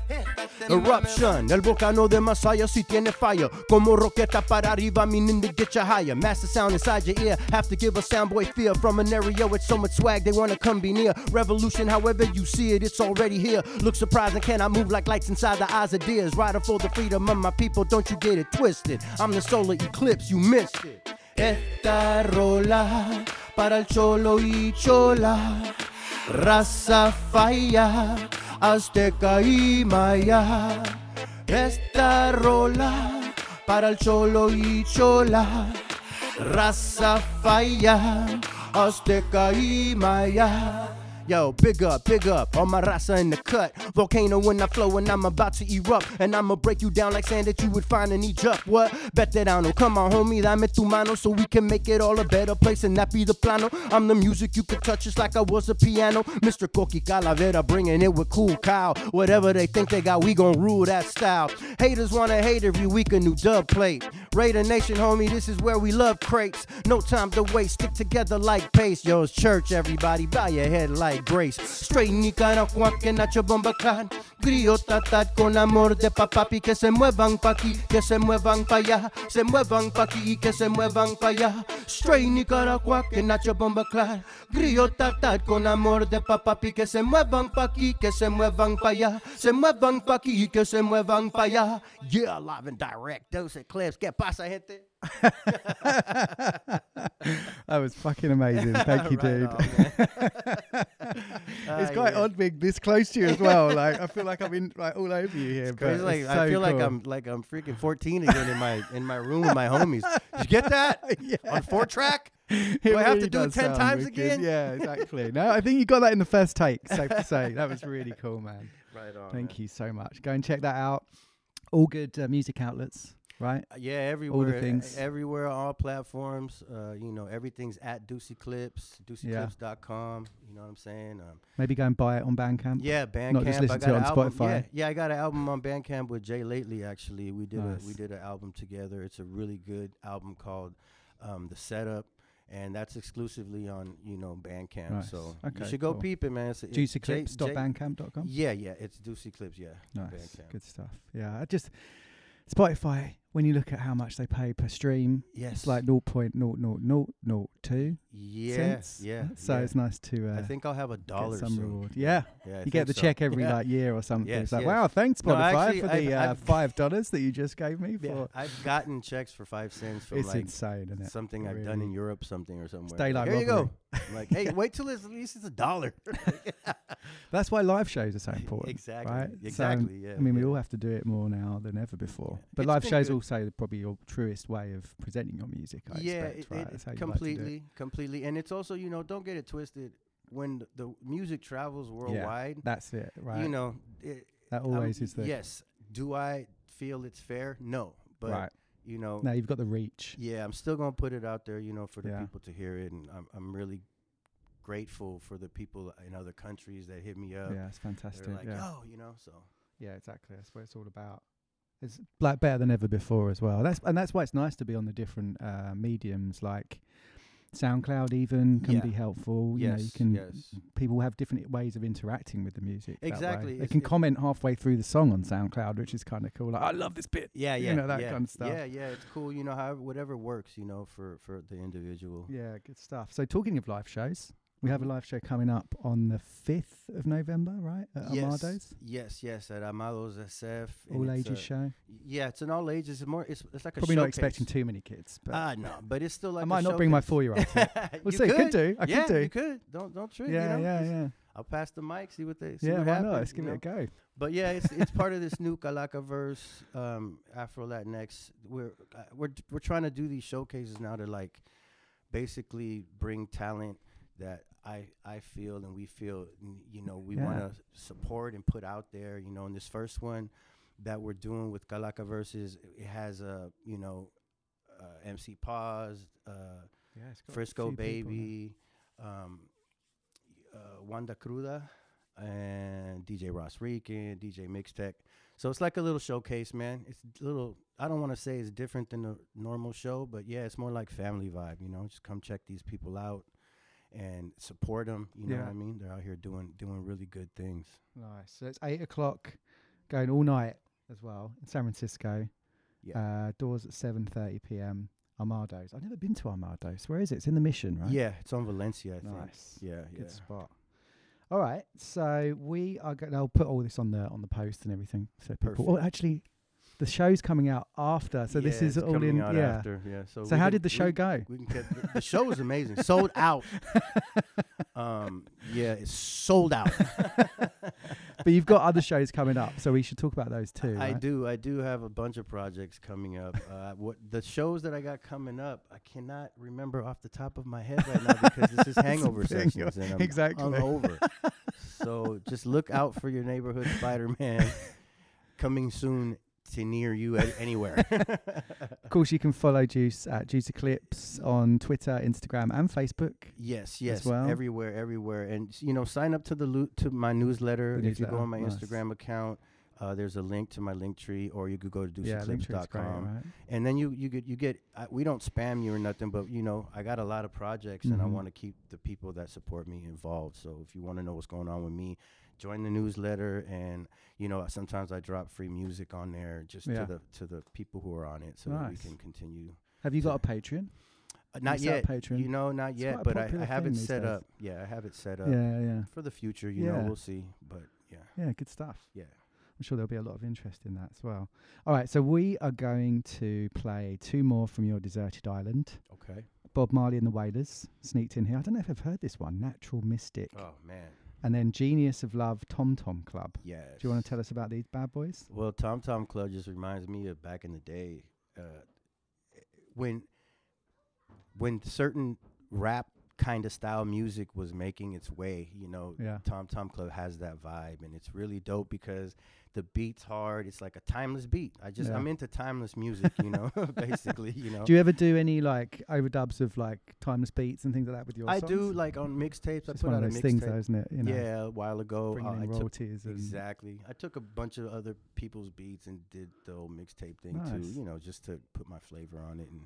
Eruption, el volcano de Masaya si tiene fire. Como roqueta para arriba, meaning to get you higher. Master sound inside your ear, have to give a soundboy fear. From an area with so much swag, they wanna come be near. Revolution, however you see it, it's already here. Look surprising, can I move like lights inside the eyes of deers? Rider for the freedom of my people, don't you get it twisted? I'm the solar eclipse, you missed it. Esta rola para el cholo y chola Raza falla, azteca y maya. Esta rola para el cholo y chola. Raza falla, azteca y maya. Yo, big up, big up, all my raza in the cut. Volcano when I flow and I'm about to erupt. And I'ma break you down like sand that you would find in Egypt. What? Bet that I know. Come on, homie, dame tu mano so we can make it all a better place and that be the plano. I'm the music you could touch just like I was a piano. Mr. Coqui Calavera bringing it with cool cow. Whatever they think they got, we gon' rule that style. Haters wanna hate every week a new dub plate. Raider Nation, homie, this is where we love crates. No time to waste, stick together like pace. Yo, it's church, everybody, bow your head like grace. Straight Nicaragua, que Nacho Bomba Clan. Grillo tatat con amor de papapi, que se muevan pa' aquí, que se muevan pa' allá, se muevan pa' aquí, y que se muevan pa' allá. Straight Nicaragua, que Nacho Bomba Clan. Con amor de papapi, que se muevan pa' aquí, que se muevan pa' allá, se muevan pa' aquí, y que se muevan pa' allá. Yeah, live and direct, those clips. ¿Qué pasa, gente? [LAUGHS] that was fucking amazing. Thank [LAUGHS] you, dude. [LAUGHS] it's Ah, quite yeah. odd being this close to you as well. Like I feel like I'm in like all over you here. But like it's I so feel like. I'm like I'm freaking 14 again in my in my room with my homies. Did you get that yeah. on four track? It Do I have really to do it 10 times wicked. again? Yeah, exactly. No, I think you got that in the first take. Safe to say that was really cool, man. Right on, Thank man. you so much. Go and check that out. All good uh, music outlets, right? Uh, Yeah, everywhere. All the things. Everywhere, all platforms. Uh, you know, everything's at Deuce Eclipse, DeuceEclipse.com. You know what I'm saying? Um, Maybe go and buy it on Bandcamp. yeah, Bandcamp. Not just I listen got to it an on album. Spotify. Yeah, yeah, I got an album on Bandcamp with Jay lately. Actually, we did a we did an album together. It's a really good album called um, The Setup. And that's exclusively on, you know, Bandcamp. Nice. So Okay, you should go cool. peep it, man. It's, it- Jay- Jay- DeuceEclipse.bandcamp.com. Yeah, yeah, it's Deuce Eclipse. Yeah, Nice, Bandcamp. good stuff. Yeah, I just Spotify. When you look at how much they pay per stream, Yes. it's like 0.00002 Yeah, cents. yeah, yeah So yeah. it's nice to. Uh, I think I'll have a dollar some soon. reward. Yeah, Yeah, I you get the so. check every Yeah. like year or something. Yes, it's like, yes. wow, thanks No, Spotify actually, for I've- the uh, I've- [LAUGHS] five dollars that you just gave me. Yeah, For I've gotten checks for five cents It's like insane, isn't it? something I've done in Europe, something or somewhere. daylight Here you go. I'm like, hey, wait till it's, at least it's a dollar. [LAUGHS] That's why live shows are so important. Exactly, Right? So, exactly, yeah, I mean, we all have to do it more now than ever before. But live shows good. Also probably your truest way of presenting your music. I yeah, expect, it, right? it- you like to do it. completely, completely, and it's also you know don't get it twisted. When the, music travels worldwide, yeah, that's it, right. You know, it, That um, always is the- yes. Do I feel it's fair? No, but Right. you know, now you've got the reach. Yeah, I'm still gonna put it out there, you know, for the Yeah. people to hear it, and I'm I'm really grateful for the people in other countries that hit me up. Yeah, it's fantastic, They're like, yeah. oh, you know, so Yeah, exactly. That's what it's all about. It's like better than ever before as well. That's and that's why it's nice to be on the different uh, mediums. Like SoundCloud even can Yeah. be helpful. You know, you can yes. people have different ways of interacting with the music. Exactly, They can it- comment halfway through the song on SoundCloud, which is kind of cool. Like, I love this bit. Yeah, yeah, You know that yeah, kind of stuff. Yeah, yeah, it's cool. You know, however, whatever works. You know, for for the individual. Yeah, good stuff. So talking of live shows, we have a live show coming up on the fifth of November, right? At yes, Amado's. Yes, yes, at Amado's SF. All ages a- show. Yeah, it's an all ages. It's more. It's, it's like a Probably not expecting too many kids, but Ah, no, but it's still like I might not bring my four-year-old. [LAUGHS] We'll You see. Could could. do. I yeah, could do. You could. Don't don't trip. Yeah, you know? yeah, yeah. I'll pass the mic. See what they. See Yeah, what why happens, not? Let's give it a go. But yeah, it's it's part of this [LAUGHS] new Kalaka verse, um, Afro Latinx. We're uh, we're we're trying to do these showcases now to like basically bring talent that I I feel and we feel you know we Yeah. want to support and put out there. You know, in this first one that we're doing with Kalaka verses, it has a you know uh, MC Pause, uh, Yeah, it's got a Frisco. Baby, um, uh, Wanda Cruda, and DJ Ross Rican, DJ Mixtech. So it's like a little showcase, man. It's a little. I don't want to say it's different than a normal show, but yeah, it's more like family vibe. You know, just come check these people out and support them. You know Yeah. what I mean? They're out here doing doing really good things. Nice. So it's eight o'clock, going all night as well in San Francisco. Yeah. Uh, doors at seven thirty p.m. Amado's. I've never been to Amado's. Where is it? It's in the Mission, right? Yeah, it's on Valencia. I think. Nice. Yeah, Good yeah. spot. All right. So we are going. I'll put all this on the on the post and everything. So people. Oh, Perfect. actually, the show's coming out after. So this Yeah, is it's all coming in. out yeah. after, yeah. So So we how did the show we- go? We can get the, the show was amazing. Sold out. [LAUGHS] um, yeah, it's sold out. [LAUGHS] but you've got other shows coming up, so we should talk about those too. I right? do. I do have a bunch of projects coming up. Uh, what the shows that I got coming up, I cannot remember off the top of my head right now because this is [LAUGHS] hangover thing. sessions and I'm Exactly. hungover. so just look out for your neighborhood Spider-Man coming soon to near you anywhere. [LAUGHS] Of course, you can follow Deuce at Deuce Eclipse on Twitter, Instagram, and Facebook. Yes, yes, well. everywhere, everywhere, and you know, sign up to the lo- to my newsletter. The if you go on my nice. Instagram account, uh, there's a link to my link tree, or you could go to Yeah, Linktree's great, right? and then you you get you get. I, we don't spam you or nothing, but you know, I got a lot of projects, and I Mhm. want to keep the people that support me involved. So if you want to know what's going on with me, join the newsletter, and you know, sometimes I drop free music on there just Yeah. to the to the people who are on it, so that we can continue. Have you got a Patreon? uh, not You yet. Patreon? You know, not It's yet. But I, I have it set days. up. Yeah, I have it set up. Yeah, yeah. For the future, you know, we'll see. But yeah. Yeah, good stuff. Yeah. I'm sure there'll be a lot of interest in that as well. All right, so we are going to play two more from your deserted island. Okay. Bob Marley and the Wailers sneaked in here. I don't know if I've heard this one. Natural Mystic. Oh man. And then Genius of Love, Tom Tom Club. Yes. Do you want to tell us about these bad boys? Well, Tom Tom Club just reminds me of back in the day, uh, when when certain rap kind of style music was making its way. You know, Yeah. Tom Tom Club has that vibe, and it's really dope because the beat's hard. It's like a timeless beat. I just Yeah. I'm into timeless music. You know, [LAUGHS] basically. You know. Do you ever do any like overdubs of like timeless beats and things like that with your I songs? do like on mixtapes. I It's put one out of a those things, mixtape. though, isn't it? You know, yeah, a while ago. bringing uh, in I royalties and- exactly. I took a bunch of other people's beats and did the whole mixtape thing Nice. too. You know, just to put my flavor on it and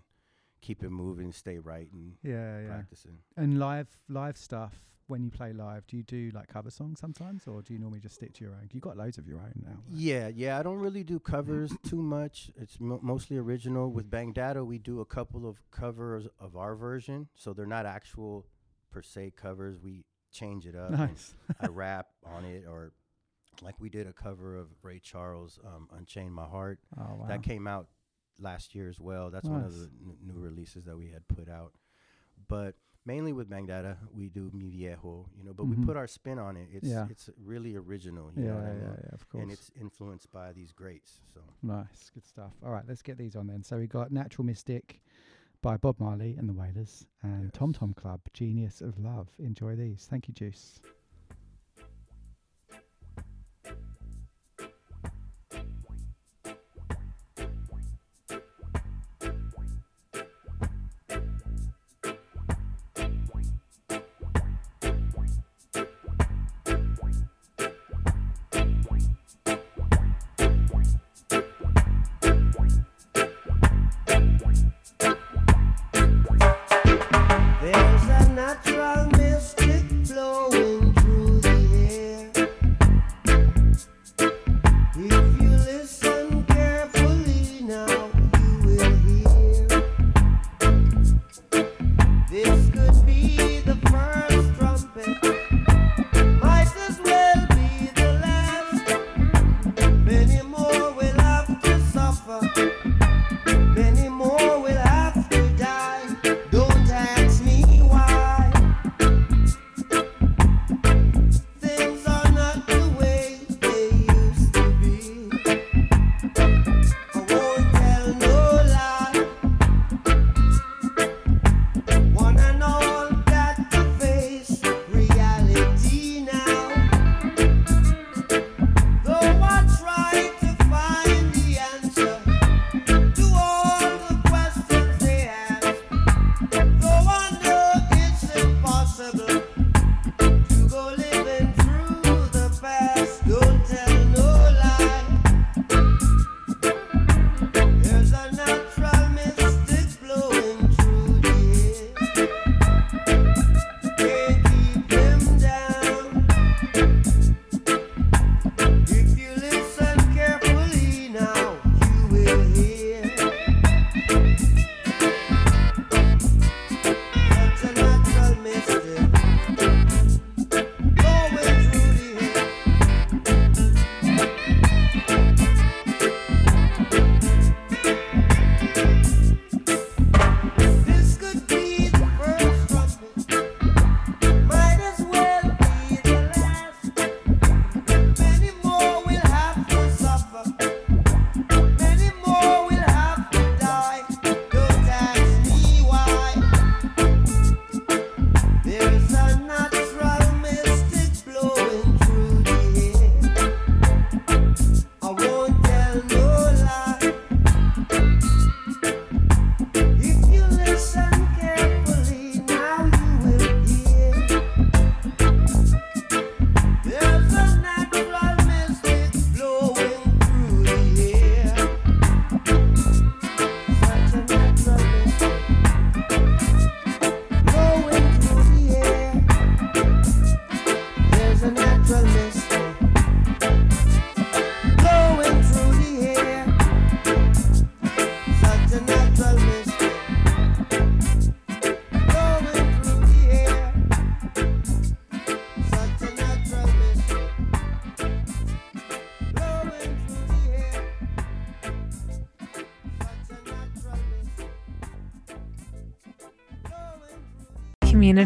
keep it moving, stay right, and Yeah, yeah. practicing. And live live stuff when you play live, do you do like cover songs sometimes, or do you normally just stick to your own? You got loads of your own now. Yeah, yeah. I don't really do covers [CLEARS THROAT] too much. It's mo- mostly original. With Bang Data, we do a couple of covers of our version, so they're not actual per se covers. We change it up. Nice. I [LAUGHS] rap on it, or like we did a cover of Ray Charles, um, "Unchain My Heart." Oh, wow. That came out last year as well. That's one of the n- new releases that we had put out. But mainly with Bang Data, we do Mi Viejo, you know, but Mhm. we put our spin on it. It's Yeah. it's really original, you know what I Yeah, mean? yeah, yeah, of And it's influenced by these greats. So Nice, good stuff. All right, let's get these on then. So we got Natural Mystic by Bob Marley and the Wailers, and Tom Tom Club, Genius of Love. Enjoy these. Thank you, Deuce.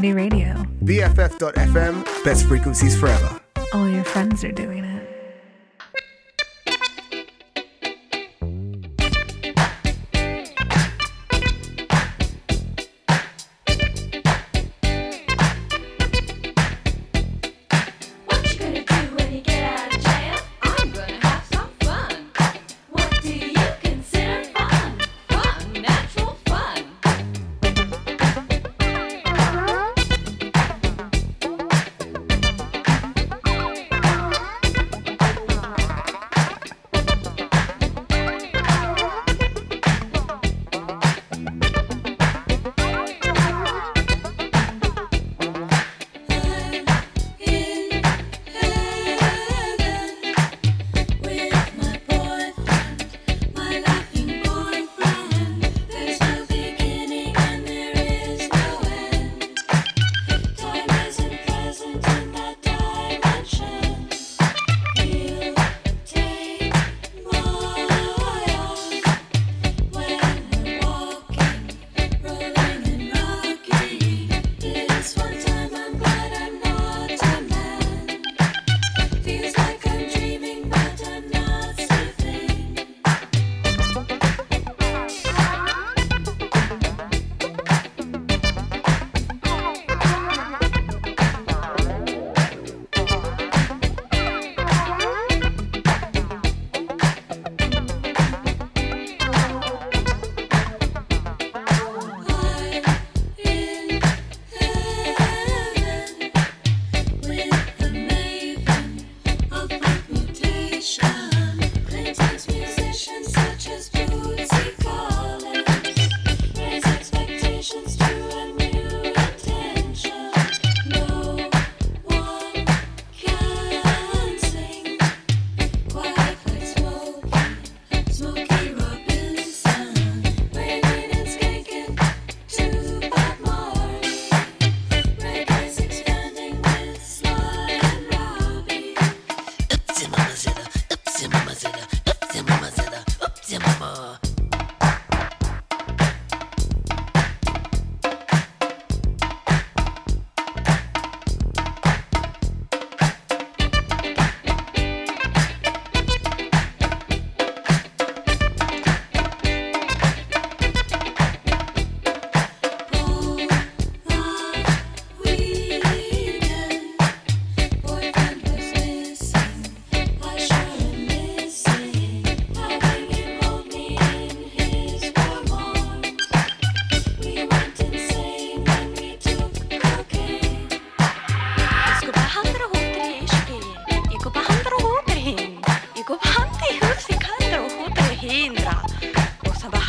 Community Radio. BFF.FM, best frequencies forever. All your friends are doing it.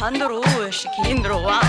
반대로 시키는 들어와?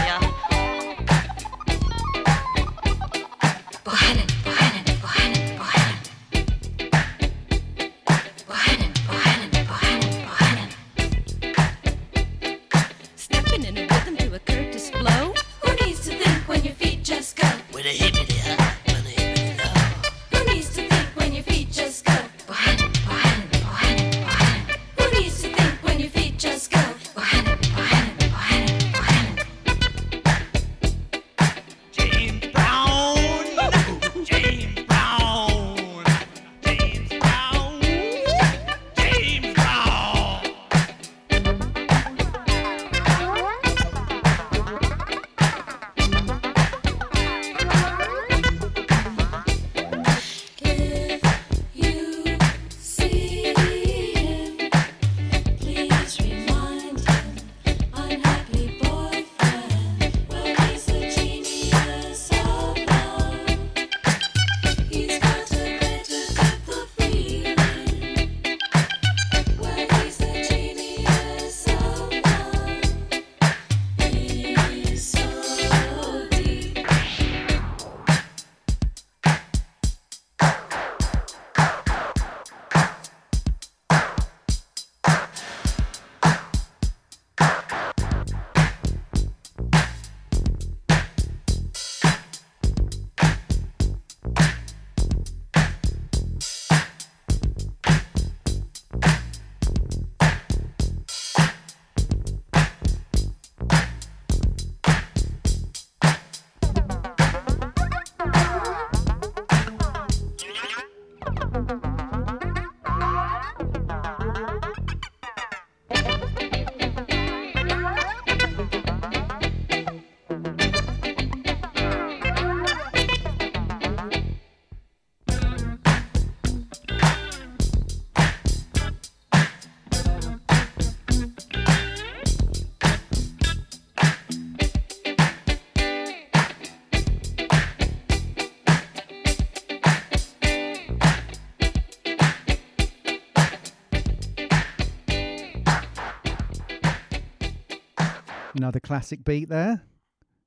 Another classic beat there.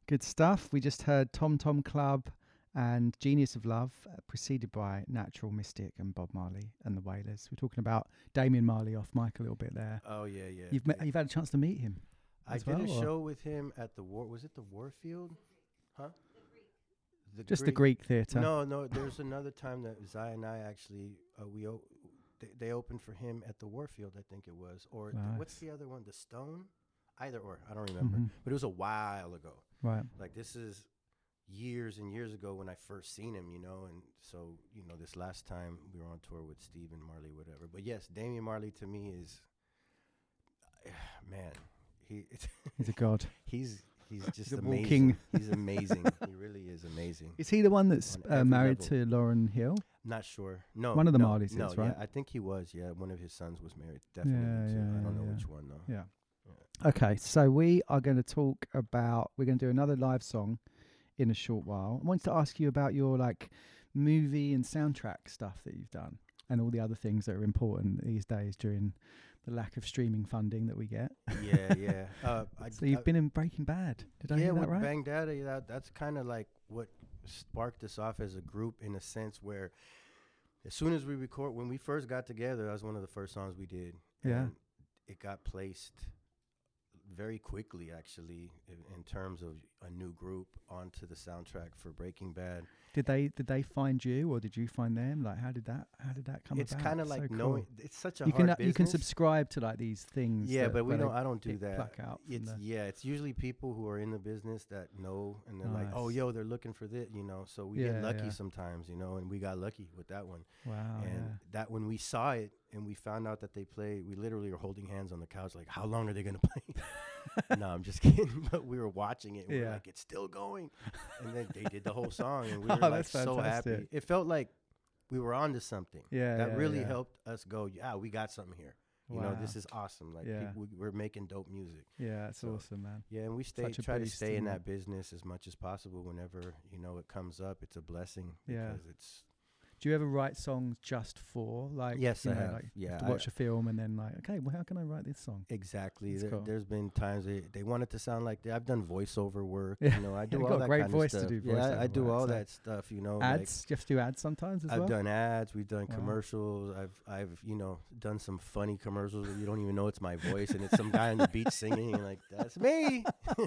Good stuff. We just heard Tom Tom Club and Genius of Love, uh, preceded by Natural Mystic and Bob Marley and the Wailers. We're talking about Damian Marley off mic a little bit there. Oh yeah, yeah. You've met, you've had a chance to meet him. I did well, a or- show with him at the war. Was it the Warfield? Huh? The Just the Greek theatre. No, no. There's another time that Zai and I actually uh, we o- they, they opened for him at the Warfield. I think it was, or th- what's the other one? The Stone. Either or, I don't remember. Mhm. But it was a while ago. Right. Like this is years and years ago when I first seen him, you know, and so you know this last time we were on tour with Stephen Marley, whatever. But yes, Damian Marley to me is, [SIGHS] man, he [LAUGHS] He's a god. he's he's [LAUGHS] just a amazing. [LAUGHS] He's amazing. he really is amazing. Is he the one that's on uh, married level. to Lauryn Hill? Not sure. No, One of the no, Marleys no, right? Yeah, I think he was. Yeah, one of his sons was married. Definitely. Yeah, to- yeah, I don't know yeah. which one though. Yeah. Okay, so we are going to talk about. We're going to do another live song in a short while. I wanted to ask you about your like movie and soundtrack stuff that you've done, and all the other things that are important these days during the lack of streaming funding that we get. Yeah, [LAUGHS] yeah. Uh, I, so you've I- been in Breaking Bad. Did I yeah, hear that right? Yeah, with right? Bang Data, that that's kind of like what sparked us off as a group in a sense where as soon as we record when we first got together, that was one of the first songs we did. Yeah. and it got placed very quickly actually in, in terms of a new group onto the soundtrack for Breaking Bad. Did they did they find you or did you find them? Like how did that how did that come It's about? It's kind of So like cool. knowing it's such a you hard can uh, you can subscribe to like these things. Yeah, that- but we don't. I don't do that. It's yeah. It's usually people who are in the business that know, and they're like, "Oh, yo, they're looking for this," you know. So we Yeah, get lucky yeah. sometimes, you know, and we got lucky with that one. Wow, And yeah. that when we saw it and we found out that they play, we literally were holding hands on the couch, like, "How long are they gonna [LAUGHS] play?" No, I'm just [LAUGHS] kidding. But we were watching it. And we Yeah. were like, "It's still going," [LAUGHS] and then they did the whole song, and we Oh, were like that's so happy. It felt like we were onto something. Yeah, that yeah, really yeah. helped us go. Yeah, we got something here. You know, this is awesome. Like Yeah. people, we, we're making dope music. Yeah, that's So, awesome, man. Yeah, and we stay try to stay in that business as much as possible. Whenever you know it comes up, it's a blessing Yeah. because it's Do you ever write songs just for like? Yes, you I know, have. Like Yeah, have to watch a film and then like, okay, well, how can I write this song? exactly. There, cool. There's been times they, they want it to sound like that. I've done voiceover work. Yeah. You know, I Yeah, [LAUGHS] do all that great kind voice of to stuff. do yeah, I, I do work, all so- that stuff. You know, Ads? like- Do you have to do ads sometimes as I've well? done ads. We've done Wow. commercials. I've I've you know done some funny commercials where you don't even know it's my voice and it's some guy on the beach singing and like that's me. [LAUGHS]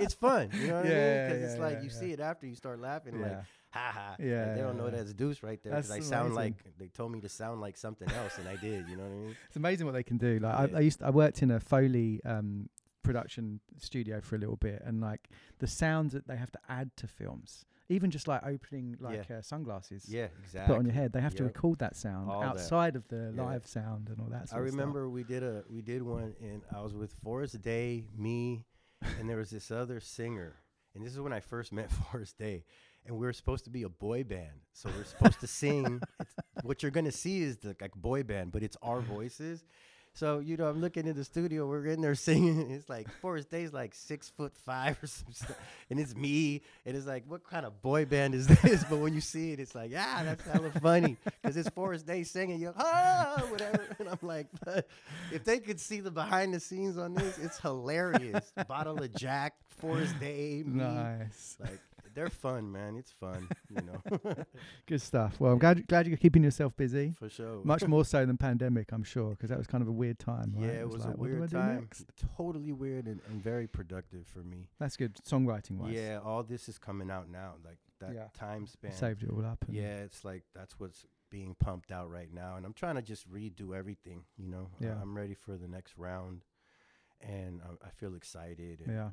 it's fun, you know what I mean? Yeah, Because it's yeah, like yeah, you yeah. see it after you start laughing like [LAUGHS] Yeah. ha ha. Like, they don't know yeah. that's Deuce right there because I sound amazing. like they told me to sound like something else and I did. You know what I mean? It's amazing what they can do. Like Yeah. I, I used, I worked in a Foley um, production studio for a little bit, and like the sounds that they have to add to films, even just like opening like Yeah. uh, sunglasses, Yeah, to put on your head, they have to record that sound All that. outside of the Yeah. live sound and all that. Stuff. I Sort of stuff. remember we did a we did one and I was with Forrest Day, me, and there was this other singer. And this is when I first met [LAUGHS] Forrest Day. And we were supposed to be a boy band. So we're supposed to sing. It's, what you're gonna see is the like boy band, but it's our [LAUGHS] voices. So, you know, I'm looking in the studio, we're in there [LAUGHS] singing. It's like Forrest Day's like six foot five or some stuff. And it's me. And it's like, what kind of boy band is [LAUGHS] this? But when you see it, it's like, yeah, that's hella funny. Because it's Forrest Day singing, you ah, whatever. And I'm like, if they could see the behind the scenes on this, it's hilarious. Bottle of Jack, Forrest Day, me. Nice. Like, they're fun, man. It's fun, you know. [LAUGHS] Good stuff. Well, I'm glad glad you're keeping yourself busy. For sure. Much more so than pandemic, I'm sure, because that was kind of a weird time. Yeah, right? it was, like, a what do I weird time. Totally weird and, and very productive for me. That's good, songwriting wise. Yeah, all this is coming out now. Like that Yeah. time span. saved it all up Yeah, it's like that's what's being pumped out right now, and I'm trying to just redo everything. You know, Uh, Yeah. I'm ready for the next round, and I, I feel excited. Yeah.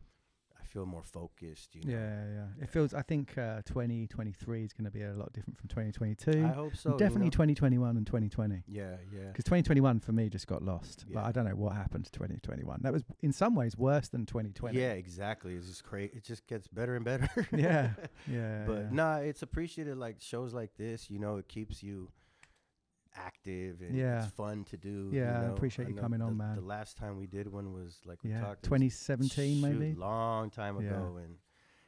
I feel more focused. You know. Yeah, yeah. It feels. I think uh, 2023 is going to be a lot different from 2022. I hope and so, you Definitely know. 2021 and 2020. Yeah, yeah. Because 2021 for me just got lost. Like, I don't know what happened to 2021. That was in some ways worse than 2020. Yeah, exactly. It's just crazy. It just gets better and better. Yeah, [LAUGHS] yeah, But yeah. nah, it's appreciated. Like shows like this, you know, it keeps you active and Yeah. it's fun to do. Yeah, I you know. appreciate you know coming the, on, man. The last time we did one was like we Yeah, talked. it 2017 shoot, maybe? long time Yeah. ago, and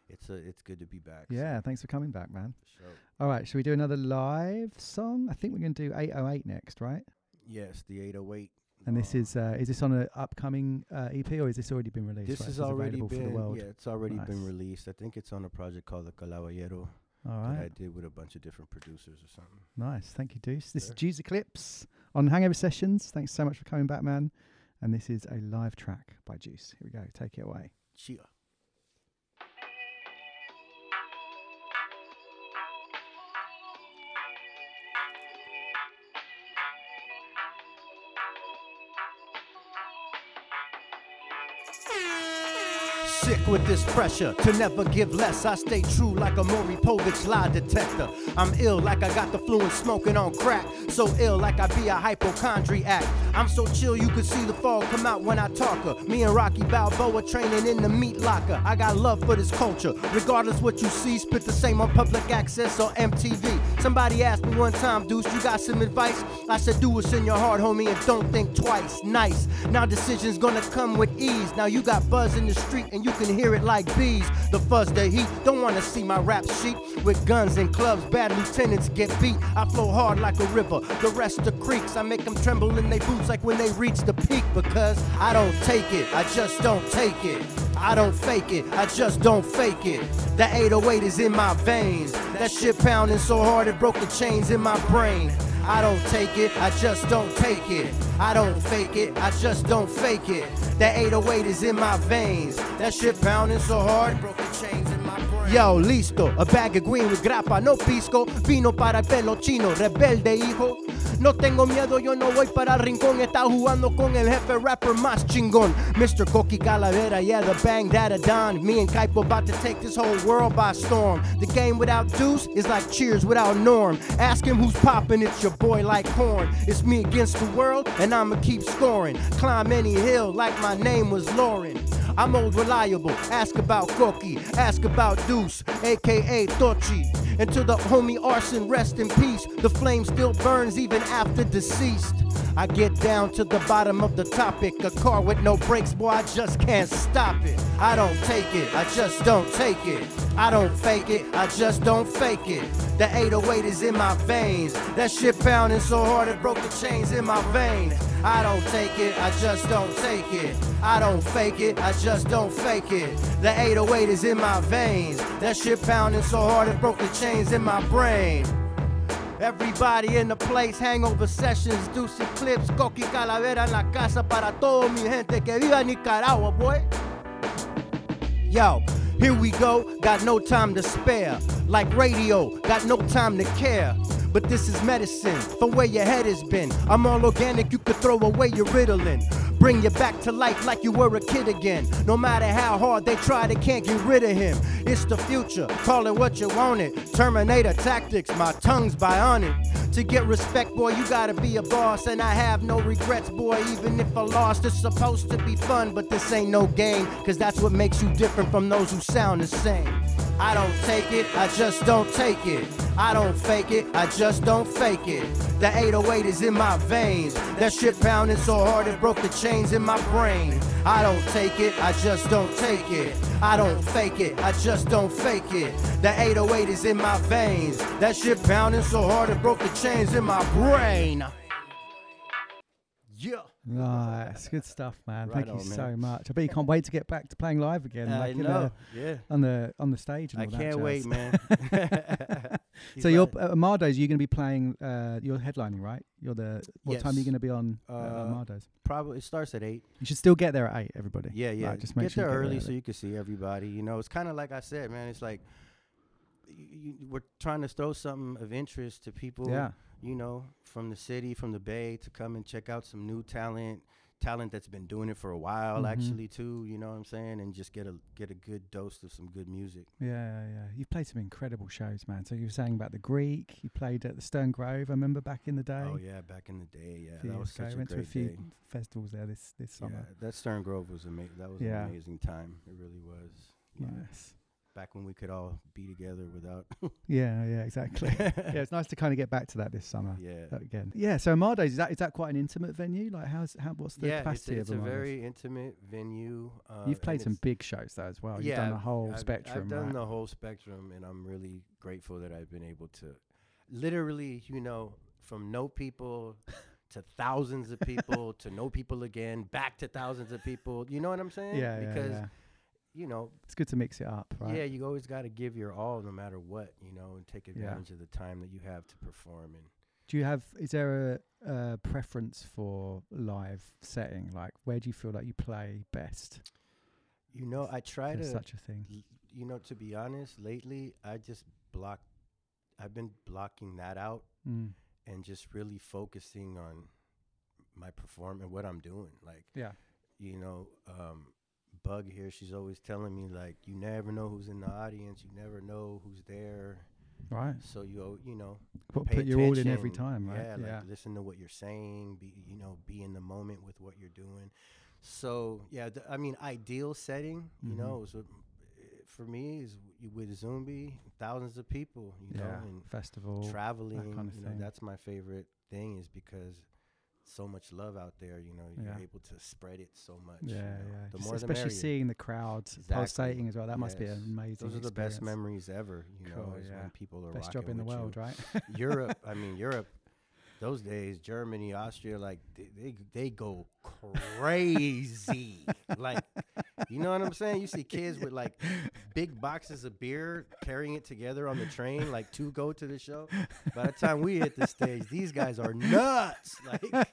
it's a it's good to be back. so, Yeah, thanks for coming back, man. sure. All right, should we do another live song? I think we're going to do 808 next, right? Yes, the 808 And this is uh, is this on an upcoming uh, EP or is this already been released? This Right, has so already been for the world. yeah, it's already been released. I think it's on a project called the Calaballero All that I did with a bunch of different producers or something. Nice. Thank you, Deuce. This Sure. is Deuce Eclipse on Hangover Sessions. Thanks so much for coming back, man. And this is a live track by Deuce. Here we go. Take it away. Chia. With this pressure to never give less. I stay true like a Maury Povich lie detector. I'm ill like I got the flu and smoking on crack. So ill like I be a hypochondriac. I'm so chill you could see the fog come out when I talk her. Me and Rocky Balboa training in the meat locker. I got love for this culture. Regardless what you see, spit the same on public access or MTV. Somebody asked me one time, Deuce, you got some advice? I said, do what's in your heart, homie, and don't think twice. Nice. Now decisions gonna come with ease. Now you got buzz in the street and you can hear it like bees. The fuzz, the heat, don't wanna see my rap sheet. With guns and clubs, bad lieutenants get beat. I flow hard like a river, the rest are creeks. I make them tremble in their boots like when they reach the peak because I don't take it, I just don't take it. I don't fake it, I just don't fake it. The 808 is in my veins. That shit pounding so hard it broke the chains in my brain. I don't take it, I just don't take it. I don't fake it, I just don't fake it. That 808 is in my veins. That shit pounding so hard chains in my brain. Yo, listo, a bag of green with grappa, no pisco. Vino para el pelo chino, rebelde hijo. No tengo miedo, yo no voy para el rincón. Está jugando con el jefe rapper más chingón. Mr. Coqui Calavera, yeah, the bang that a don. Me and Kaipo about to take this whole world by storm. The game without Deuce is like cheers without Norm. Ask him who's popping, it's your boy like corn. It's me against the world, and I'ma keep scoring. Climb any hill like my name was Lauren. I'm old reliable. Ask about Coqui, ask about Deuce, aka Tochi. And to the homie Arson, rest in peace. The flame still burns even after deceased. I get down to the bottom of the topic. A car with no brakes, boy, I just can't stop it. I don't take it, I just don't take it. I don't fake it, I just don't fake it. The 808 is in my veins. That shit pounding so hard it broke the chains in my vein. I don't take it, I just don't take it. I don't fake it, I just don't fake it. The 808 is in my veins. That shit pounding so hard it broke the chains in my brain. Everybody in the place, hangover sessions, Deuce Eclipse, Coqui Calavera en la casa para todo mi gente que viva Nicaragua, boy. Yo, here we go, got no time to spare. Like radio, got no time to care. But this is medicine for where your head has been. I'm all organic, you could throw away your Ritalin. Bring you back to life like you were a kid again. No matter how hard they try, they can't get rid of him. It's the future, call it what you want it. Terminator tactics, my tongue's bionic. To get respect, boy, you gotta be a boss. And I have no regrets, boy, even if I lost. It's supposed to be fun, but this ain't no game. Cause that's what makes you different from those who sound the same. I don't take it, I just don't take it. I don't fake it, I just don't fake it. The 808 is in my veins. That shit pounding so hard it broke the chains in my brain. I don't take it, I just don't take it. I don't fake it, I just don't fake it. The 808 is in my veins. That shit pounding so hard it broke the chains in my brain. Yeah. Nice, good stuff, man. Right Thank on, you man. so much. I bet you can't wait to get back to playing live again. I like in know, the- yeah. On the on the stage. And I all that can't jazz. wait, man. [LAUGHS] [LAUGHS] so you're uh, Amado's. You're going to be playing. Uh, you're headlining, right? You're the. What time are you going to be on uh, Uh, Amado's? Probably it starts at eight. You should still get there at eight. Everybody. Yeah, yeah. Right, just make get sure you there get early there so you can see everybody. You know, it's kind of like I said, man. It's like you, we're trying to throw something of interest to people. Yeah. You know, from the city, from the Bay, to come and check out some new talent, talent that's been doing it for a while, Mhm. actually, too. You know what I'm saying? And just get a get a good dose of some good music. Yeah, yeah, yeah. You've played some incredible shows, man. So you were saying about the Greek. You played at the Stern Grove. I remember back in the day. Oh yeah, back in the day, yeah, that was ago. such a went to a few day. festivals there this this summer Yeah, that Stern Grove was amazing. That was Yeah. an amazing time. It really was. Yeah. Back when we could all be together without. [LAUGHS] Yeah, yeah, exactly. yeah, it's nice to kind of get back to that this summer. Yeah. uh, Again. Yeah. So Amado's is that is that quite an intimate venue? Like, how's how what's the yeah, it's, capacity it's a of Amado's? very intimate venue. Uh, You've played some big shows though as well. You've yeah, done the whole I've- spectrum. I've done right? the whole spectrum, and I'm really grateful that I've been able to, literally, you know, from no people [LAUGHS] to thousands of people to no people again, back to thousands of people. You know what I'm saying? Yeah, yeah, because yeah. You know, It's good to mix it up, right? yeah, you always got to give your all, no matter what, you know, and take advantage of the time that you have to perform. And Do you have? Is there a, a preference for live setting? Like, where do you feel like you play best? you know, I try If to such a thing. l- You know, to be honest, lately I just block. I've been blocking that out Mm. and just really focusing on my perform and what I'm doing. Like, Yeah. you know, um, Bug here, she's always telling me like, you never know who's in the audience, you never know who's there. Right. So you you know, Put- pay put your all in every time, right? Yeah, like Yeah. listen to what you're saying. Be you know, be in the moment with what you're doing. So yeah, th- I mean, ideal setting, you Mhm. know, is what, for me is with Zumbi, thousands of people, you Yeah, know, and festival, that traveling. kind of you know, thing. that's my favorite thing is because so much love out there. You know, you're Yeah. able to spread it so much. Yeah, you know. yeah. The Just more, especially merrier. seeing the crowd pulsating as well. That must be amazing Those are the best memories ever. You know, Cool, is yeah. when people are Best job in the with you. world, right? [LAUGHS] Europe, I mean [LAUGHS] Europe. Those days, Germany, Austria, like they they, they go crazy. [LAUGHS] like, you know what I'm saying? You see kids with like [LAUGHS] big boxes of beer carrying it together on the train, like to go to the show. By the time we hit the stage, these guys are nuts. [LAUGHS] Like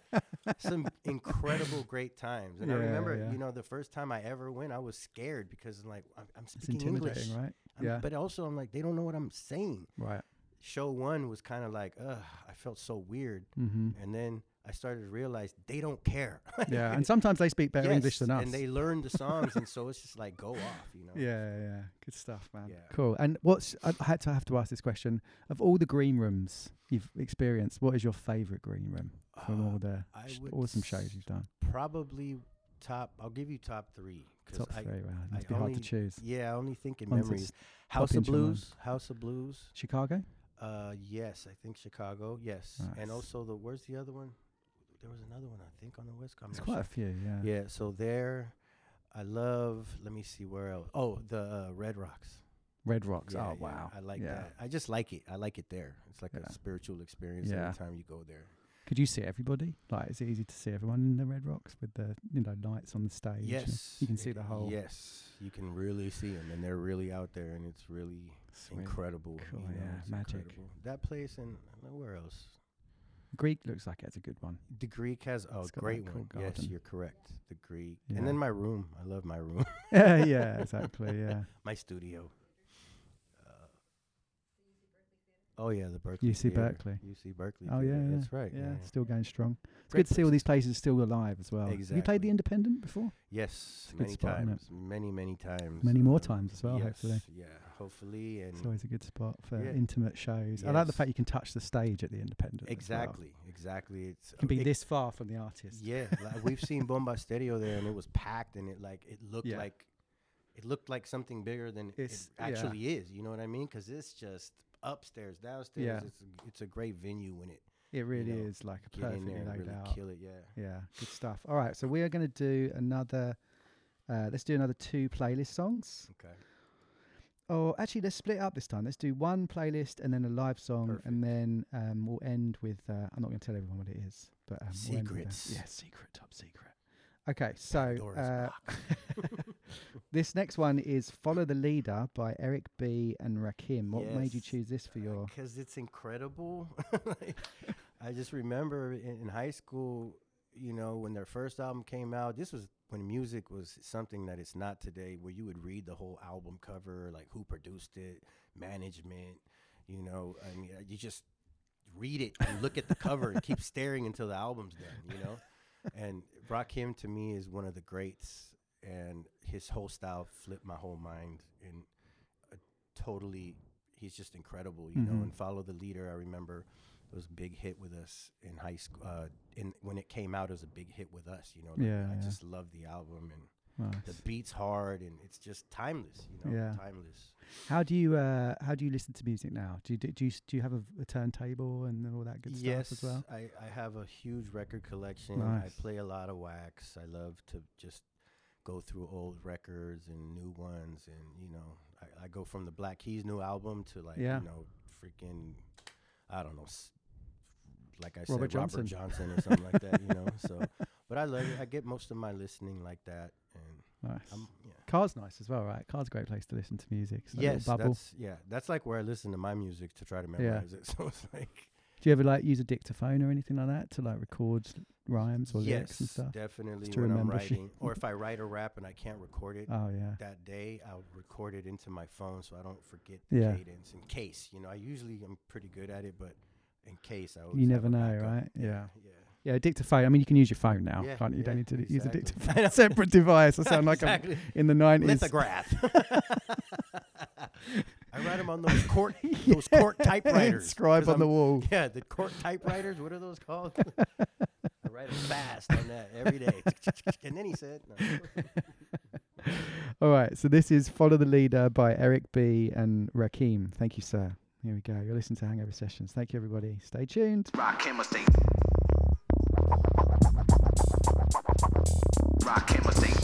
some incredible great times. And I remember, yeah. you know, the first time I ever went, I was scared because like I'm, I'm speaking English, right? I'm- Yeah. But also, I'm like, they don't know what I'm saying. Right. Show one was kind of like, ugh, I felt so weird. Mhm. And then I started to realize they don't care. [LAUGHS] Yeah, and sometimes they speak better English than Yes, us. And they learn the songs, and [LAUGHS] so it's just like go off, you know. Yeah, yeah, good stuff, man. Yeah. Cool. And what's I had to have to ask this question: of all the green rooms you've experienced, what is your favourite green room from all the Uh, sh- awesome shows you've done? Probably top. I'll give you top three. Top I, three, wow, it I be hard to choose. Yeah, I only think in that memories. House of into your mind. Blues. House of Blues. Chicago. Uh, yes, I think Chicago. Yes, Nice. and also the where's the other one? There was another one I think on the West Coast. There's quite a few, yeah. Yeah. So there, I love. Let me see where else. Oh, the uh, Red Rocks. Red Rocks. Yeah, oh yeah, wow. I like Yeah. that. I just like it. I like it there. It's like a spiritual experience every time you go there. Could you see everybody? Like, is it easy to see everyone in the Red Rocks with the you know lights on the stage? Yes, you can see the whole. Yes, you can really see them, and they're really out there, and it's really Sweet. incredible. Cool, you know, yeah, magic. incredible. That place and where else? Greek looks like it's a good one. The Greek has oh It's got that great cool one. Yes, you're correct. The Greek, Yeah. and then my room. I love my room. [LAUGHS] Yeah, yeah, [LAUGHS] exactly, yeah. my studio. Uh, oh yeah, the Berkeley. UC Theater. Berkeley. UC Berkeley. Oh yeah, yeah, that's right. Yeah, still going strong. It's Great good to see all these places still alive as well. Have you played the Independent before? Yes, It's a good many spot, times, many many times. Many more uh, times as well, yes, hopefully. Yeah, hopefully, and It's always a good spot for Yeah. intimate shows. I like the fact you can touch the stage at the Independent. as well. Exactly, exactly. It's You can be it- this far from the artist. Yeah, like we've seen [LAUGHS] Bomba Stereo there, and it was packed, and it like it looked Yeah. like it looked like something bigger than It's- it yeah. actually is. You know what I mean? Because it's just upstairs, downstairs. Yeah. It's a, it's a great venue when it. It you really know, is like a get in perfectly there and laid really out. kill it. Yeah. Yeah, good stuff. All right, so we are going to do another. Uh, let's do another two playlist songs. Okay. Oh, actually, let's split it up this time. Let's do one playlist and then a live song, Perfect. and then um, we'll end with. Uh, I'm not going to tell everyone what it is, but um, we'll a- Secrets. yeah, secret, top secret. Okay, so uh, [LAUGHS] this next one is "Follow the Leader" by Eric B and Rakim. What made you choose this for your? Because it's incredible. [LAUGHS] Like, I just remember in, in high school, you know, when their first album came out, this was when music was something that it's not today, where you would read the whole album cover, like who produced it, management, you know, I mean, you just read it and look at the cover and keep staring until the album's done, you know? And Rakim to me is one of the greats, and his whole style flipped my whole mind and totally he's just incredible, you know. Mhm. And follow the leader. I remember it was a big hit with us in high school. Uh, in when it came out, it was a big hit with us, you know. like, Yeah, I yeah. just love the album and the beats hard and it's just timeless, you know. Yeah. Timeless. How do you uh, how do you listen to music now? Do you do, you s- do you have a, a turntable and all that good yes, stuff as well? I, I have a huge record collection. Nice. I play a lot of wax. I love to just go through old records and new ones, and you know, I, I go from the Black Keys new album to like Yeah. you know, freaking, I don't know, like I Robert said, Johnson. Robert Johnson or something like that. You know, [LAUGHS] so but I love it. I get most of my listening like that, and Nice. I'm, yeah. Car's nice as well, right? Car's a great place to listen to music. It's Yes, bubble. that's yeah. That's like where I listen to my music to try to memorize it. [LAUGHS] So it's like Do you ever like use a dictaphone or anything like that to like record rhymes or lyrics yes, and stuff? definitely to when I'm remember writing, or if I write a rap and I can't record it Oh, yeah. that day, I'll record it into my phone so I don't forget the Yeah. cadence in case. You know, I usually am pretty good at it, but in case I You never know, right? Yeah. yeah. Yeah, dictaphone. I mean, you can use your phone now, Yeah, can't you? You don't need to use [LAUGHS] a dictaphone. Separate device. I sound like Exactly. I'm in the 90s. Lithograph. [LAUGHS] I write them on those court [LAUGHS] those court typewriters. Scribe on the I'm- wall. Yeah, the court typewriters. What are those called? I write them fast on that every day. and then he said, no. All right, so this is Follow the Leader by Eric B. and Rakim. Thank you, sir. Here we go. You're listening to Hangover Sessions. Thank you, everybody. Stay tuned. Rock Chemistry. Rock Chemistry.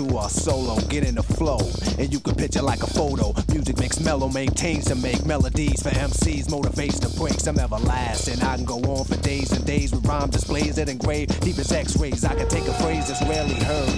Me a solo, get in the flow, and you can picture like a photo. Music makes mellow, maintains to make melodies for MCs, motivates to break some everlasting. I can go on for days and days with rhyme displays that engrave deep as X-rays. I can take a phrase that's rarely heard,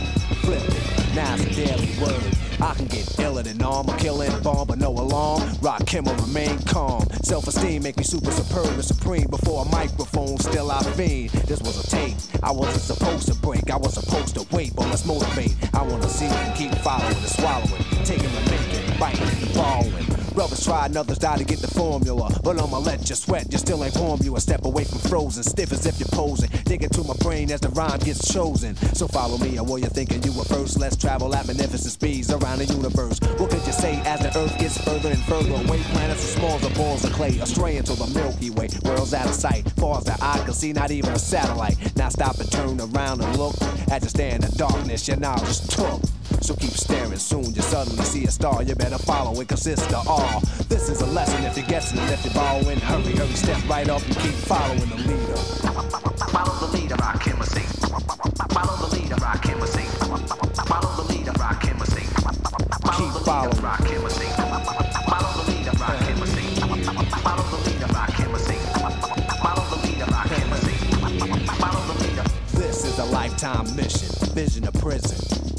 flip it, now it's a daily word. I can get iller than arm, a killing bomb, but no alarm. Rakim or remain calm. Self-esteem make me super superb and supreme. Before a microphone, still I fiend. This was a tape. I wasn't supposed to break. I was supposed to wait, but let's motivate. I wanna see and keep following and swallowing, taking and making, biting and borrowing. Brothers try and others die to get the formula. But I'ma let you sweat, you still ain't warm. You a step away from frozen, stiff as if you're posing. Dig into my brain as the rhyme gets chosen. So follow me, or what you thinking you were first. Let's travel at magnificent speeds around the universe. What could you say as the earth gets further and further away? Planets as small as balls of clay, astray into the Milky Way. Worlds out of sight, far as the eye can see, not even a satellite. Now stop and turn around and look. As you stand in darkness, your knowledge took. So keep staring, soon you suddenly see a star. You better follow, it consists of all. This is a lesson if you're guessing, and if you're borrowing, hurry, hurry, step right up and keep following the leader. Follow the leader, rock chemistry. Follow the leader, rock chemistry. Follow the leader, rock chemistry. Follow the leader, rock chemistry. Follow the leader, rock chemistry. Follow the leader, rock chemistry. Follow the leader, rock. Follow the leader. This is a lifetime mission, vision of prison.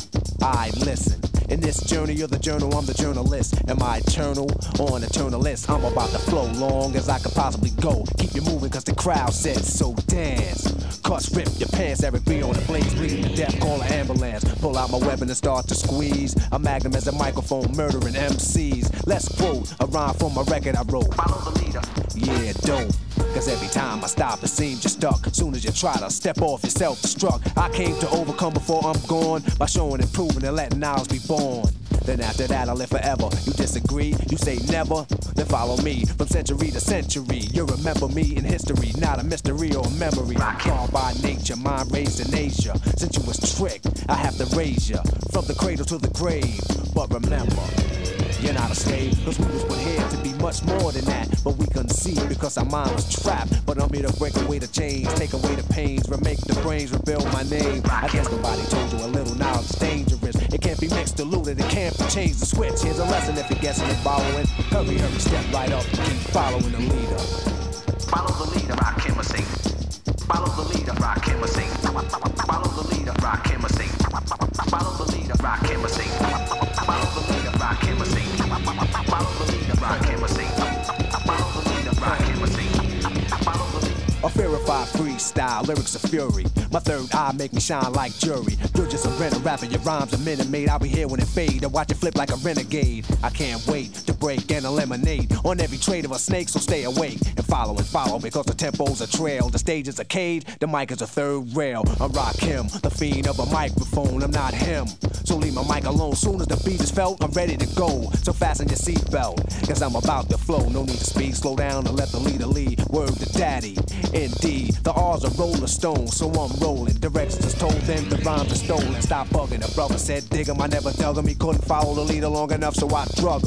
I listen. In this journey of the journal, I'm the journalist. Am I eternal or an eternalist? I'm about to flow long as I could possibly go. Keep you moving cause the crowd says so dance. Cuss rip your pants, Eric B on the blaze, bleeding to death, call an ambulance. Pull out my weapon and start to squeeze. A magnum as a microphone, murdering MCs. Let's quote a rhyme from a record I wrote. Follow the leader. Yeah, dope. Cause every time I stop, it seems you're stuck. Soon as you try to step off, you're self destruct. I came to overcome before I'm gone by showing and proving and letting ours be born. Then after that, I live forever. You disagree? You say never? Then follow me from century to century. You'll remember me in history, not a mystery or a memory. Called by nature, mind raised in Asia. Since you was tricked, I have to raise you from the cradle to the grave. But remember, you're not a slave, cause we was put here to be much more than that. But we couldn't see because our mind was trapped. But I'm here to break away the chains, take away the pains, remake the brains, rebuild my name. I guess nobody told you a little knowledge is dangerous. It can't be mixed, diluted, it can't be changed. The switch, here's a lesson if you're guessing and following. Hurry, hurry, step right up, keep following the leader. Follow the leader, rock chemistry. Follow the leader, rock chemistry. Follow the leader, rock chemistry. Follow the leader, rock chemistry. Follow the A verified freestyle, lyrics of fury. My third eye make me shine like jury. You're just a renter rapper, your rhymes a minute made. I'll be here when it fade and watch it flip like a renegade. I can't wait to break and eliminate on every trade of a snake, so stay awake and follow and follow because the tempo's a trail. The stage is a cage, the mic is a third rail. I'm Rakim, the fiend of a microphone, I'm not him. So leave my mic alone. Soon as the beat is felt, I'm ready to go. So fasten your seatbelt, cause I'm about to flow. No need to speed, slow down and let the leader lead. Word to daddy. Indeed, B. The R's are roller stones, so I'm rolling. Directors told them the rhymes are stolen. Stop bugging. The brother said, dig 'em. I never dug 'em. He couldn't follow the leader long enough, so I drug.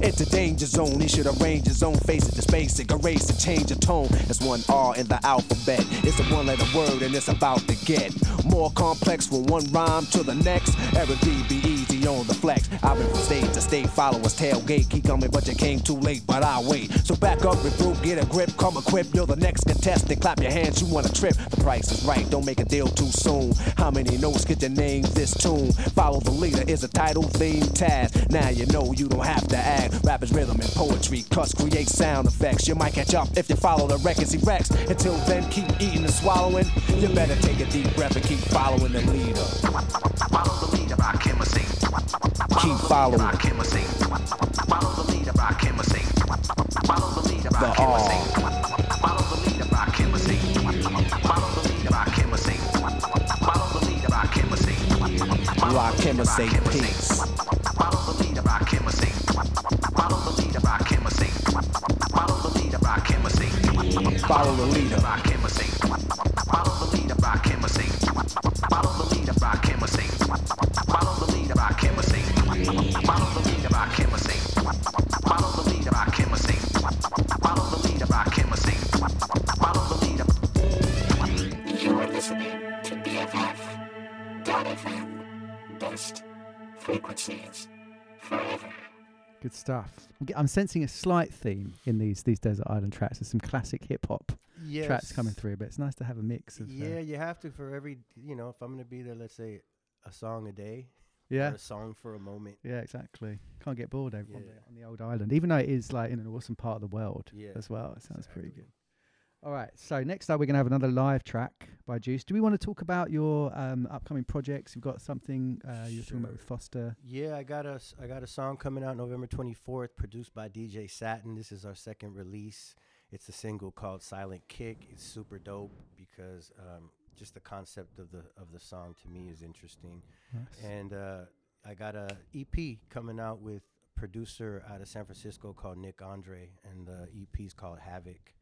It's a danger zone. He should arrange his own face. It's basic. Erase and change the tone. It's one R in the alphabet. It's a one letter word, and it's about to get more complex from one rhyme to the next. Eric B be easy on the flex. I've been from state to state, followers tailgate. Keep coming, but you came too late, but I wait. So back up, regroup, get a grip, come equipped. You're the next contestant. Then clap your hands, you wanna trip. The price is right, don't make a deal too soon. How many notes get your name this tune? Follow the leader is a title theme task. Now you know you don't have to act. Rap is rhythm and poetry. Cuts create sound effects. You might catch up if you follow the records he wrecks. Until then, keep eating and swallowing. You better take a deep breath and keep following the leader. Follow the leader, rock him a sing. Keep following. Rock him a sing. Follow the leader, rock him a sing. Follow the leader, The rock him a R. sing. Say peace. Follow the him a sing. Follow the leader, a sing. Follow the rock him a. Follow the leader. Rock him I'm sensing a slight theme in these these desert island tracks. There's some classic hip hop tracks coming through, but it's nice to have a mix of. uh, Yeah, you have to for every, you know, if I'm going to be there, let's say a song a day. Yeah. A song for a moment. Yeah, exactly. Can't get bored over on, Yeah. the, on the old island, even though it is like in an awesome part of the world Yeah, as well. It sounds pretty good. All right, so next up we're gonna have another live track by Deuce. Do we want to talk about your um, upcoming projects? You've got something uh, you're talking about with Foster. Yeah, I got a I got a song coming out November 24th, produced by DJ Satin. This is our second release. It's a single called Silent Kick. It's super dope because um, just the concept of the of the song to me is interesting. Nice. And uh, I got a EP coming out with producer out of San Francisco called Nick Andre, and the EP is called Havoc.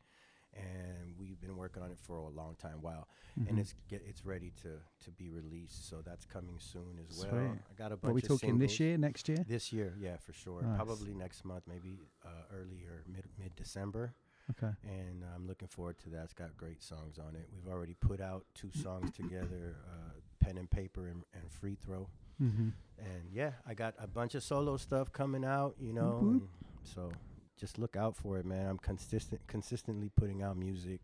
And we've been working on it for a long time, while, Mhm. and it's get, it's ready to to be released. So that's coming soon as well. Sweet. I got a bunch What, we of talking this year, next year? This year, yeah, for sure. Nice. Probably next month, maybe uh, early or mid mid December. Okay. And I'm looking forward to that. It's got great songs on it. We've already put out two songs together, uh, Pen and Paper and, and Free Throw. Mhm. And yeah, I got a bunch of solo stuff coming out, you know. and so just look out for it, man. I'm consistent consistently putting out music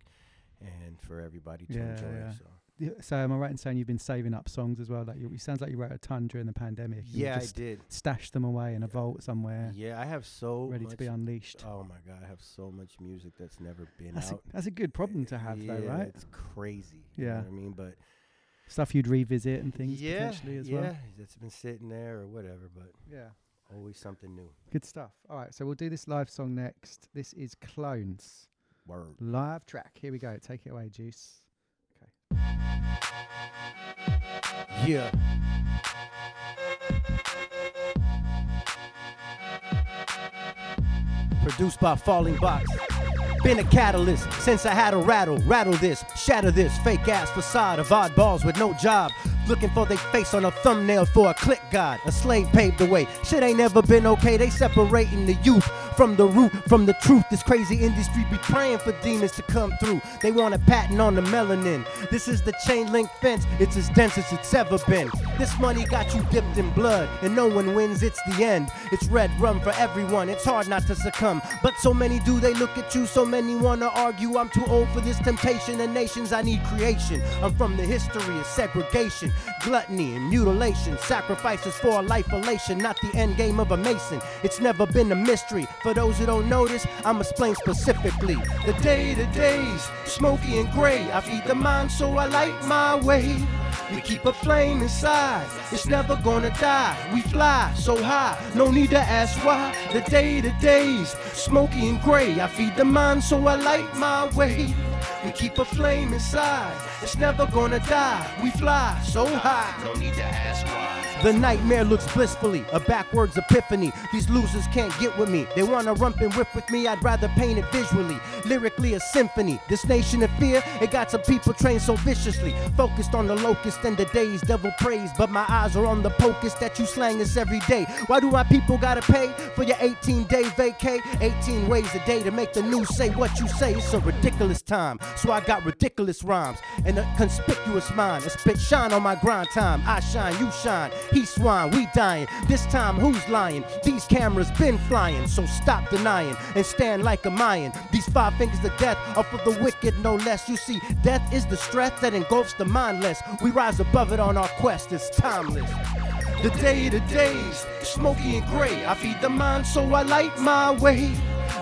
and for everybody to Yeah, enjoy. yeah. So Yeah, So am I right in saying you've been saving up songs as well? Like you, it sounds like you wrote a ton during the pandemic. you Yeah, I did. Stashed them away in a vault somewhere. Yeah, I have so ready much, to be unleashed. Oh my god, I have so much music that's never been That's a, out. that's a good problem to have, yeah, though, right? It's crazy. you know Yeah. what I mean, but Stuff you'd revisit and things yeah, potentially as yeah, well. that's been sitting there or whatever. But Yeah. Always something new. Good stuff. All right, so we'll do this live song next. This is Clones. Word. Live track. Here we go. Take it away, Deuce. Yeah. Produced by Falling Box. Been a catalyst since I had a rattle. Rattle this, shatter this fake ass facade of oddballs with no job. Looking for their face on a thumbnail for a click god. A slave paved the way. Shit ain't never been okay. They separating the youth from the root, from the truth. This crazy industry be praying for demons to come through. They want a patent on the melanin. This is the chain link fence. It's as dense as it's ever been. This money got you dipped in blood, and no one wins. It's the end. It's red rum for everyone. It's hard not to succumb. But so many do they look at you. So many wanna argue. I'm too old for this temptation. And nations, I need creation. I'm from the history of segregation, gluttony, and mutilation. Sacrifices for a life elation, not the end game of a mason. It's never been a mystery. For those who don't notice, I'm explain specifically. The day to days, smoky and gray. I feed the mind, so I light my way. We keep a flame inside, it's never gonna die. We fly so high, no need to ask why. The day to days, smoky and gray. I feed the mind, so I light my way. We keep a flame inside. It's never gonna die. We fly so high. No need to ask why. The nightmare looks blissfully, a backwards epiphany. These losers can't get with me. They wanna rump and whip with me, I'd rather paint it visually. Lyrically, a symphony. This nation of fear, it got some people trained so viciously. Focused on the locust and the days, devil praise. But my eyes are on the pocus that you slang us every day. Why do my people gotta pay for your 18 day vacay? 18 ways a day to make the news say what you say. It's a ridiculous time. So I got ridiculous rhymes and a conspicuous mind. A spit shine on my grind time. I shine, you shine. He swine, we dying. This time who's lying? These cameras been flying, so stop denying and stand like a Mayan. These five fingers of death are for the wicked, no less. You see, death is the stress that engulfs the mindless. We rise above it on our quest, it's timeless. The day to days, smoky and gray. I feed the mind, so I light my way.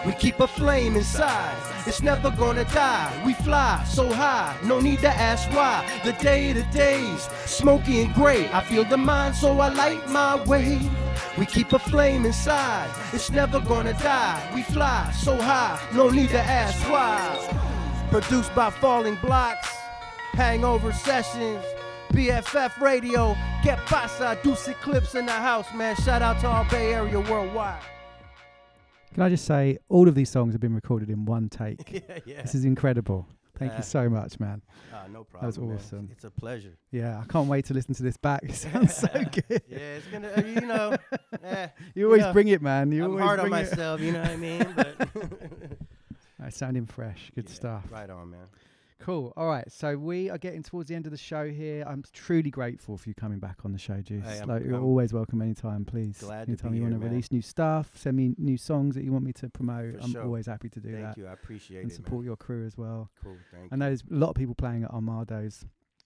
We keep a flame inside. It's never gonna die. We fly so high, no need to ask why. The day to days, smoky and gray. I feel the mind, so I light my way. We keep a flame inside. It's never gonna die. We fly so high, no need to ask why. Produced by Falling Blocks, Hangover Sessions, BFF Radio. Get pasa, Deuce Eclipse in the house, man. Shout out to all Bay Area worldwide. Can I just say, all of these songs have been recorded in one take. [LAUGHS] Yeah, yeah. This is incredible. Thank Yeah. you so much, man. Ah, no That was problem, man. awesome. It's a pleasure. Yeah, I can't wait to listen to this back. [LAUGHS] It [LAUGHS] sounds so good. Yeah, it's gonna, uh, you know. eh, You always know, bring it, man. You I'm always hard on bring it. myself, you know what I mean? But Right, sounding fresh. Good stuff. right on, man. Cool. All right. So we are getting towards the end of the show here. I'm truly grateful for you coming back on the show, Deuce. Hey, like you're always welcome anytime, please. glad to anytime be you want to release new stuff, send me new songs that you want me to promote. For I'm sure. always happy to do Thank that. Thank you, I appreciate and it, man. support your crew as well. Cool, thank you. I know there's a lot of people playing at Amado's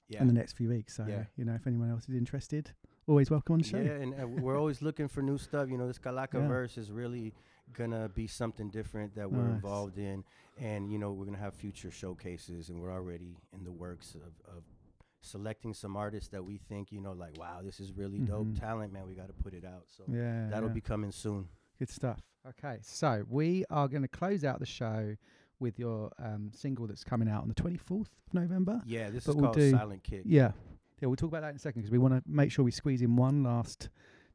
Yeah. in the next few weeks. So Yeah. you know, if anyone else is interested, always welcome on the show. Yeah, and uh, we're always looking for new stuff. You know, this Kalaka Yeah. verse is really gonna be something different that we're Nice. involved in, and you know, we're gonna have future showcases, and we're already in the works of, of selecting some artists that we think, you know, like, wow, this is really dope Mhm. talent, man. We got to put it out. So Yeah, that'll yeah. be coming soon. Good stuff. Okay, so we are going to close out the show with your um, single that's coming out on the 24th of November. Yeah, this But is we'll called do- Silent Kick. Yeah, yeah, we'll talk about that in a second because we want to make sure we squeeze in one last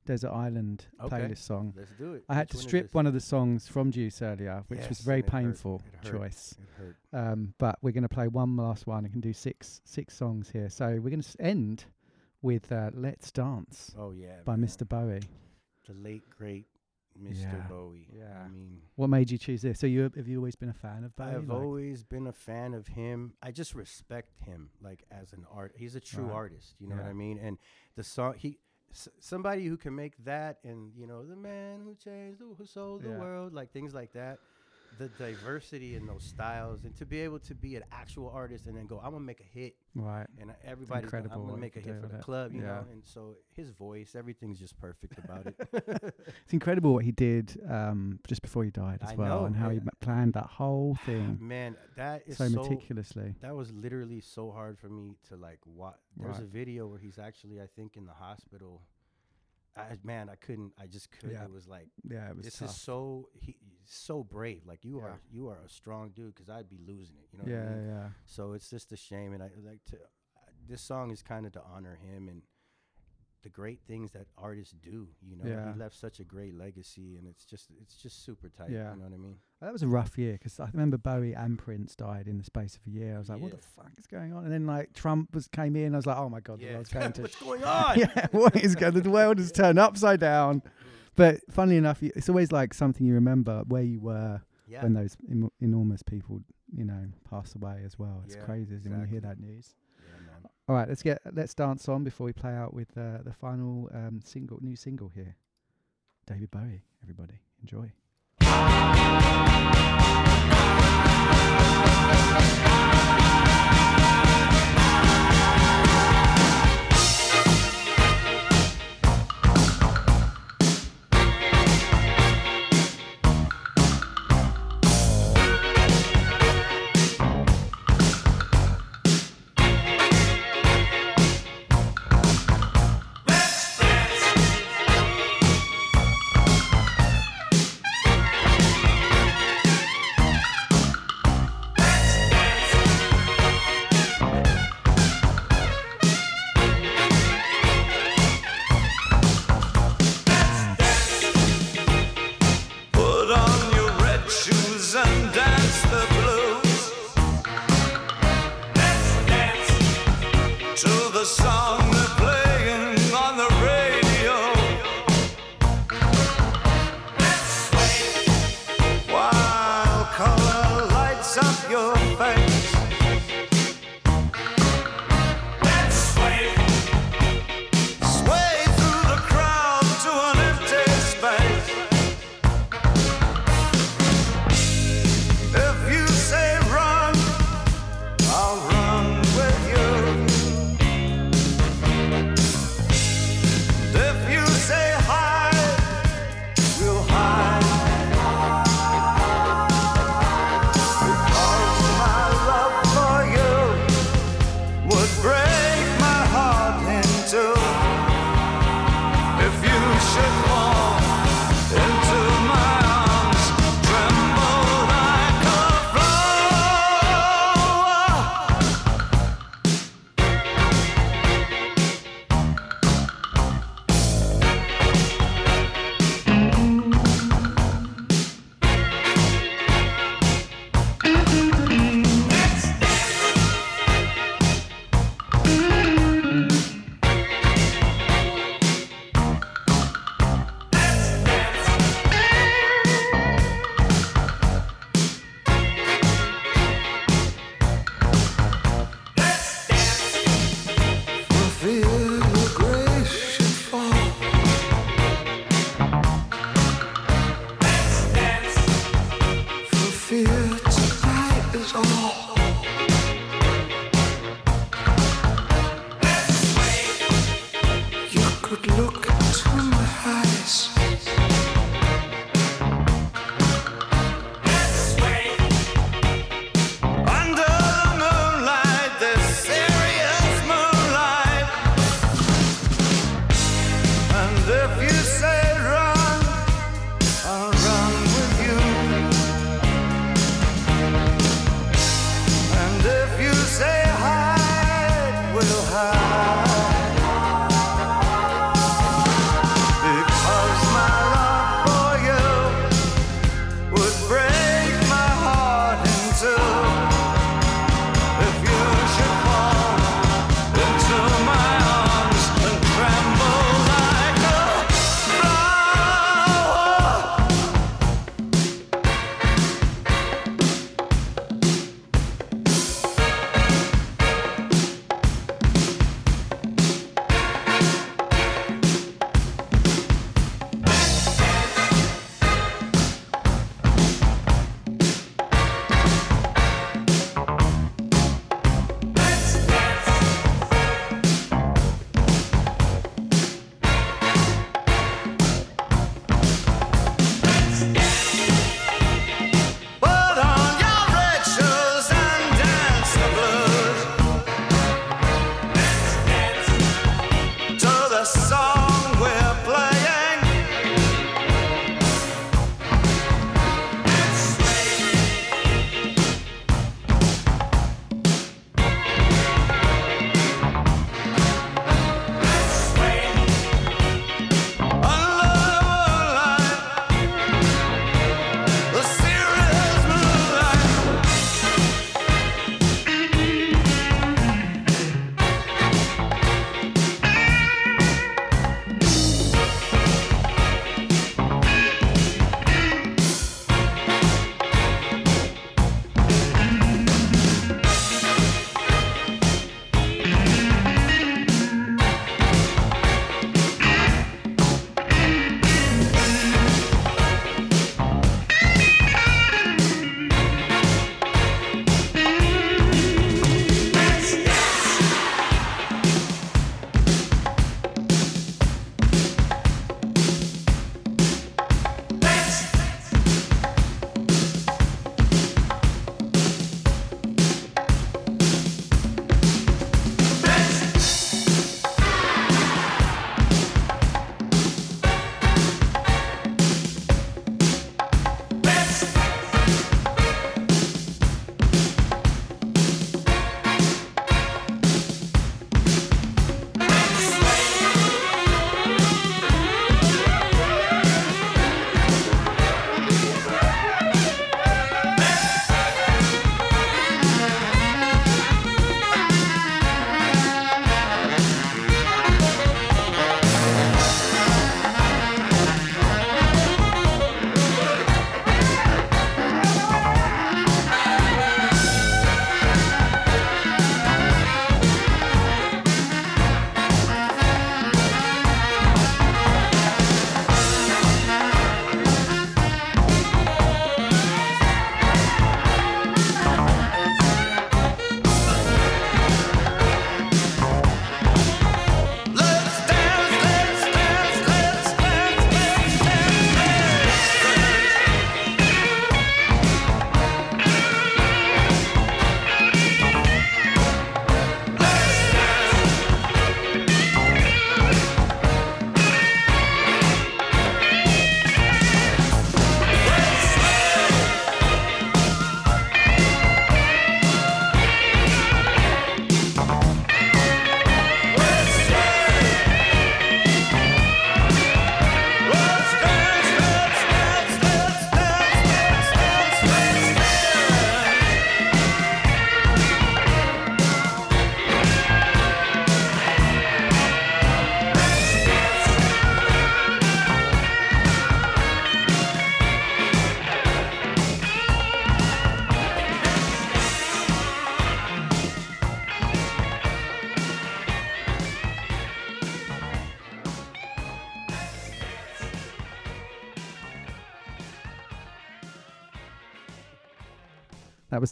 Desert Island Okay, playlist song. let's do it. I had Which to one strip one of the songs from Deuce earlier, which was Yes, a very and it hurt. painful It hurt. choice. It hurt. Um, but we're going to play one last one and can do six six songs here. So we're going to end with uh, "Let's Dance." Oh, yeah, by man. Mr. Bowie. The late great Mr. Yeah, Bowie. yeah. I mean, What made you choose this? So you have you always been a fan of Bowie? I've Like- always been a fan of him. I just respect him, like as an art. He's a true Right. artist. You know what I mean? And the song, he, s- somebody who can make that, and you know, the man who changed, the, who sold the Yeah. world, like things like that. The diversity in those styles, and to be able to be an actual artist and then go, I'm gonna make a hit, Right. And everybody's gonna, incredible I'm gonna make a hit for the club, you Yeah. know. And so his voice, everything's just perfect about it. [LAUGHS] It's incredible what he did um, just before he died as I well, know, and how he planned that whole thing. [SIGHS] Man, that is so so, meticulously. That was literally so hard for me to like watch. There's a video where he's actually, I think, in the hospital. I man, I couldn't. I just couldn't. Yeah. It was like, Yeah, it was this tough. is so he so brave. Like you Yeah. are, you are a strong dude. Because I'd be losing it. You know. Yeah, what I mean? yeah. So it's just a shame, and I like to. This song is kind of to honor him and the great things that artists do. You know, Yeah. he left such a great legacy, and it's just it's just super tight. Yeah. You know what I mean? That was a rough year because I remember Bowie and Prince died in the space of a year. I was like, what the fuck is going on? And then like Trump was came in. I was like, oh my god, the world's going [LAUGHS] to What's going [LAUGHS] on? yeah, what is going? The world has turned upside down. But funnily enough, it's always like something you remember where you were Yeah. when those enormous people, you know, pass away as well. It's Yeah, crazy isn't when you hear that exactly. news. All right, let's get let's dance on before we play out with uh, the final um, single, new single here. David Bowie, everybody, enjoy.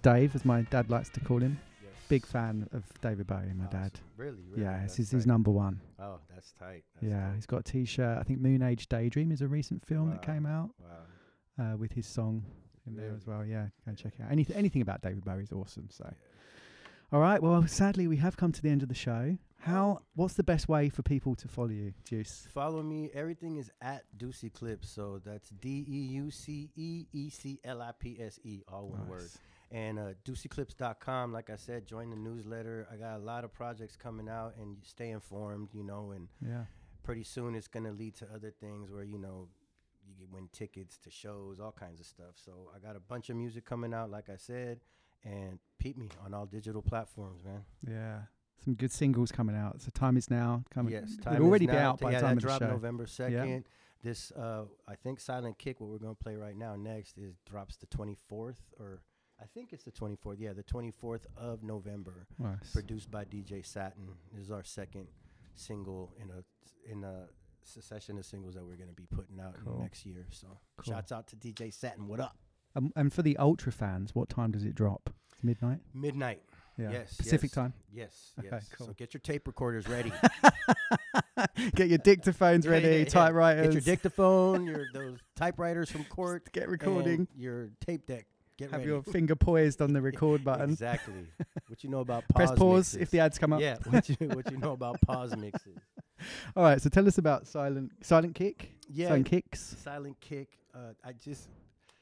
Dave, as my dad likes to call him. Yes. Big fan of David Bowie, my dad. Really, really? Yeah, That's it's his, number one. Oh, that's tight. That's yeah, tight. he's got a T-shirt. I think Moon Age Daydream is a recent film that came out Wow. uh, with his song in there as well. Yeah, go and check it out. Anything, anything about David Bowie is awesome. So, all right. Well, sadly, we have come to the end of the show. How? What's the best way for people to follow you, Deuce? Follow me. Everything is at Deuce Eclipse. So that's D E U C E E C L I P S E, all one word. And uh, DeuceEclipse.com. Like I said, join the newsletter. I got a lot of projects coming out, and stay informed. You know, and Yeah. pretty soon it's gonna lead to other things where you know you win tickets to shows, all kinds of stuff. So I got a bunch of music coming out, like I said, and peep me on all digital platforms, man. Yeah. Some good singles coming out. So time is now coming. Yes, time already is be now. out by yeah, time that of the dropped show. November Yeah. second. This, uh, I think, Silent Kick. What we're gonna play right now next is drops the twenty fourth, or I think it's the twenty fourth. Yeah, the twenty fourth of November. Nice. Produced by DJ Satin. This is our second single in a in a succession of singles that we're gonna be putting out Cool. next year. So, Cool. shouts out to DJ Satin. What up? Um, and for the ultra fans, what time does it drop? It's midnight. Midnight. Yeah. Yes. Pacific yes, time. Yes. [LAUGHS] Okay, Yes. cool. So get your tape recorders ready. [LAUGHS] Get your dictaphones [LAUGHS] ready, yeah, yeah. typewriters. Get your dictaphone, your those typewriters from court. Get recording. Your tape deck. Get Have ready. your [LAUGHS] finger poised on the record [LAUGHS] button. Exactly. What you know about [LAUGHS] pause Press pause mixes. if the ads come up. Yeah. What you what you know about pause mixes. All right, so tell us about Silent Silent Kick. Yeah. Silent Kicks. Silent kick. Uh, I just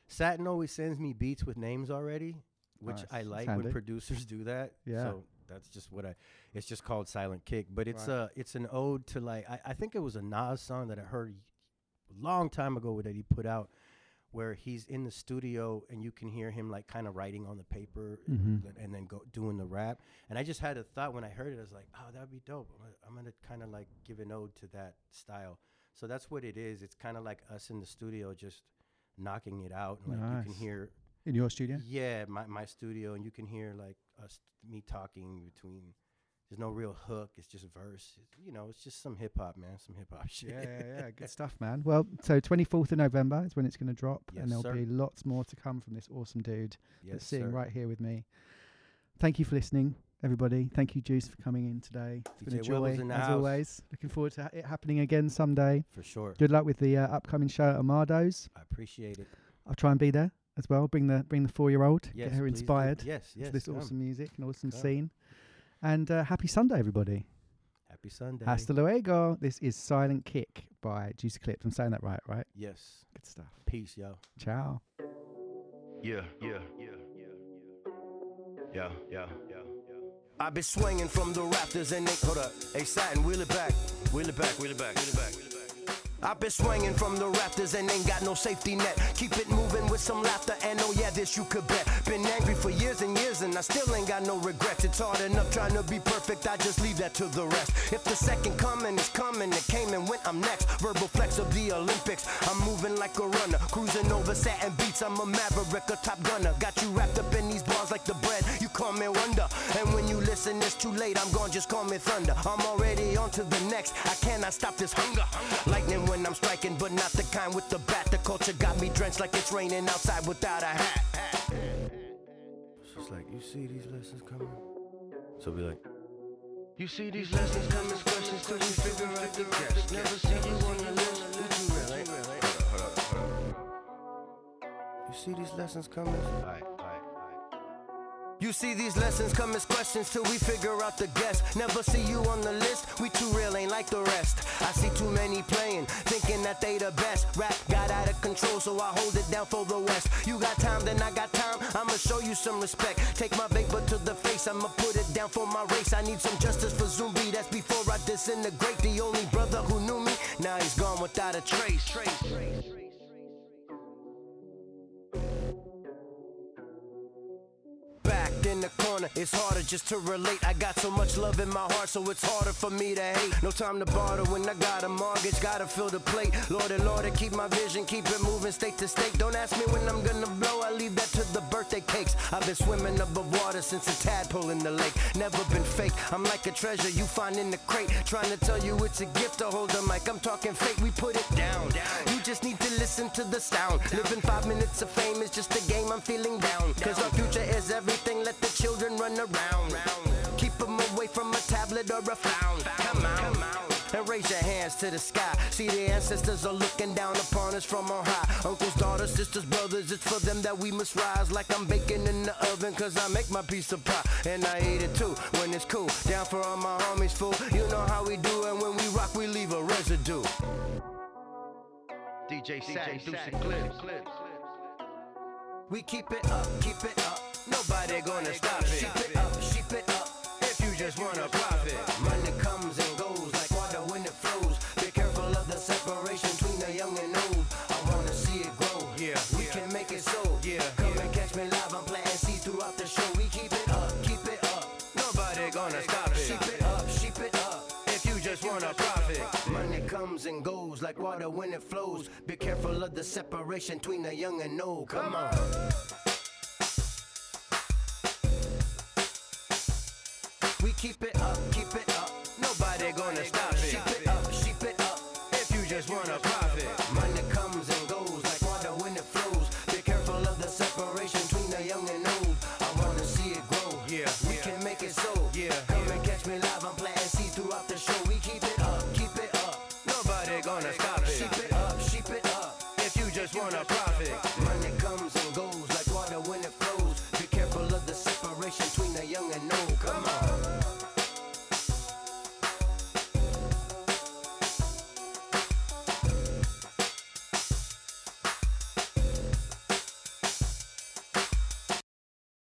Satin always sends me beats with names already, which Nice. I like when producers do that. Yeah. So that's just what I. It's just called Silent Kick, but it's Right. uh it's an ode to like I, I think it was a Nas song that I heard a long time ago that he put out, where he's in the studio and you can hear him like kind of writing on the paper Mhm. and, and then go doing the rap. And I just had a thought when I heard it. I was like, oh, that'd be dope. I'm gonna, I'm gonna kind of like give an ode to that style. So that's what it is. It's kind of like us in the studio just knocking it out. And like you can hear In your studio? Yeah, my my studio, and you can hear like us me talking between. There's no real hook. It's just verse. It's, you know, it's just some hip hop, man. Some hip hop [LAUGHS] shit. Yeah, yeah, yeah. Good stuff, man. Well, so 24th of November is when it's going to drop, Yes, and there'll sir. be lots more to come from this awesome dude Yes, that's sitting sir. right here with me. Thank you for listening, everybody. Thank you, Deuce, for coming in today. It's been a joy, Webbles in the as house. always. Looking forward to ha- it happening again someday. For sure. Good luck with the uh, upcoming show at Amado's. I appreciate it. I'll try and be there as well. Bring the bring the four year old. Yes, get her inspired. Yes, for this come. awesome music and awesome Come. scene. And uh, happy Sunday, everybody. Happy Sunday. Hasta luego. This is Silent Kick by Deuce Eclipse. I'm saying that right, right? Yes. Good stuff. Peace, yo. Ciao. Yeah, yeah, yeah, yeah, yeah, yeah. I've been swinging from the rafters and they hold up. Hey, Satin, wheel it back, wheel it back, wheel it back, wheel it back. I've been swinging from the rafters and ain't got no safety net. Keep it moving with some laughter and oh yeah, this you could bet. Been angry for years and years and I still ain't got no regrets. It's hard enough trying to be perfect, I just leave that to the rest. If the second coming is coming, it came and went, I'm next. Verbal flex of the Olympics. I'm moving like a runner, cruising over satin beats. I'm a maverick, a top gunner. Got you wrapped up in these bars like the bread. You call me wonder. And when you listen, it's too late. I'm gone, just call me thunder. I'm already on to the next. I cannot stop this hunger. Lightning when I'm striking, but not the kind with the bat. The culture got me drenched like it's raining outside without a hat. It's like you see these lessons coming. So be like, You see these lessons come as questions till we figure out the guess. Never see you on the list. Would you really? you see these lessons coming. You see these lessons come as questions till we figure out the guess. Never see you on the list, we too real, ain't like the rest. I see too many playing, thinking that they the best. Rap got out of control, so I hold it down for the West. You got time, then I got time, I'ma show you some respect. Take my vapor to the face, I'ma put it down for my race. I need some justice for Zumbi, that's before I disintegrate. The only brother who knew me, now he's gone without a trace. trace, trace. Back the corner. It's harder just to relate. I got so much love in my heart, so it's harder for me to hate. No time to barter when I got a mortgage, gotta fill the plate. Lord and Lord, keep my vision, keep it moving state to state. Don't ask me when I'm gonna blow, I leave that to the birthday cakes. I've been swimming above water since a tadpole in the lake. Never been fake, I'm like a treasure you find in the crate. Trying to tell you it's a gift to hold the mic. I'm talking fake, we put it down. You just need to listen to the sound. Living five minutes of fame is just a game, I'm feeling down. Cause our future is everything, let the children run around. Keep them away from a tablet or a frown. Come on. And raise your hands to the sky. See, the ancestors are looking down upon us from on high. Uncles, daughters, sisters, brothers, it's for them that we must rise. Like I'm baking in the oven, cause I make my piece of pie. And I eat it too when it's cool. Down for all my homies, fool. You know how we do, and when we rock, we leave a residue. DJ Sack, Deuce and Clips. We keep it up, keep it up. Nobody gonna stop it. Keep it up, sheep it up. If you just wanna profit, money comes and goes like water when it flows. Be careful of the separation between the young and old. I wanna see it grow. Yeah, we can make it so. Yeah, come and catch me live. I'm planting seeds throughout the show. We keep it up, keep it up. Nobody gonna stop it. Sheep it up, sheep it up. If you just wanna profit, money comes and goes like water when it flows. Be careful of the separation between the young and old. Come on. We keep it up, keep it up. Nobody gonna stop it.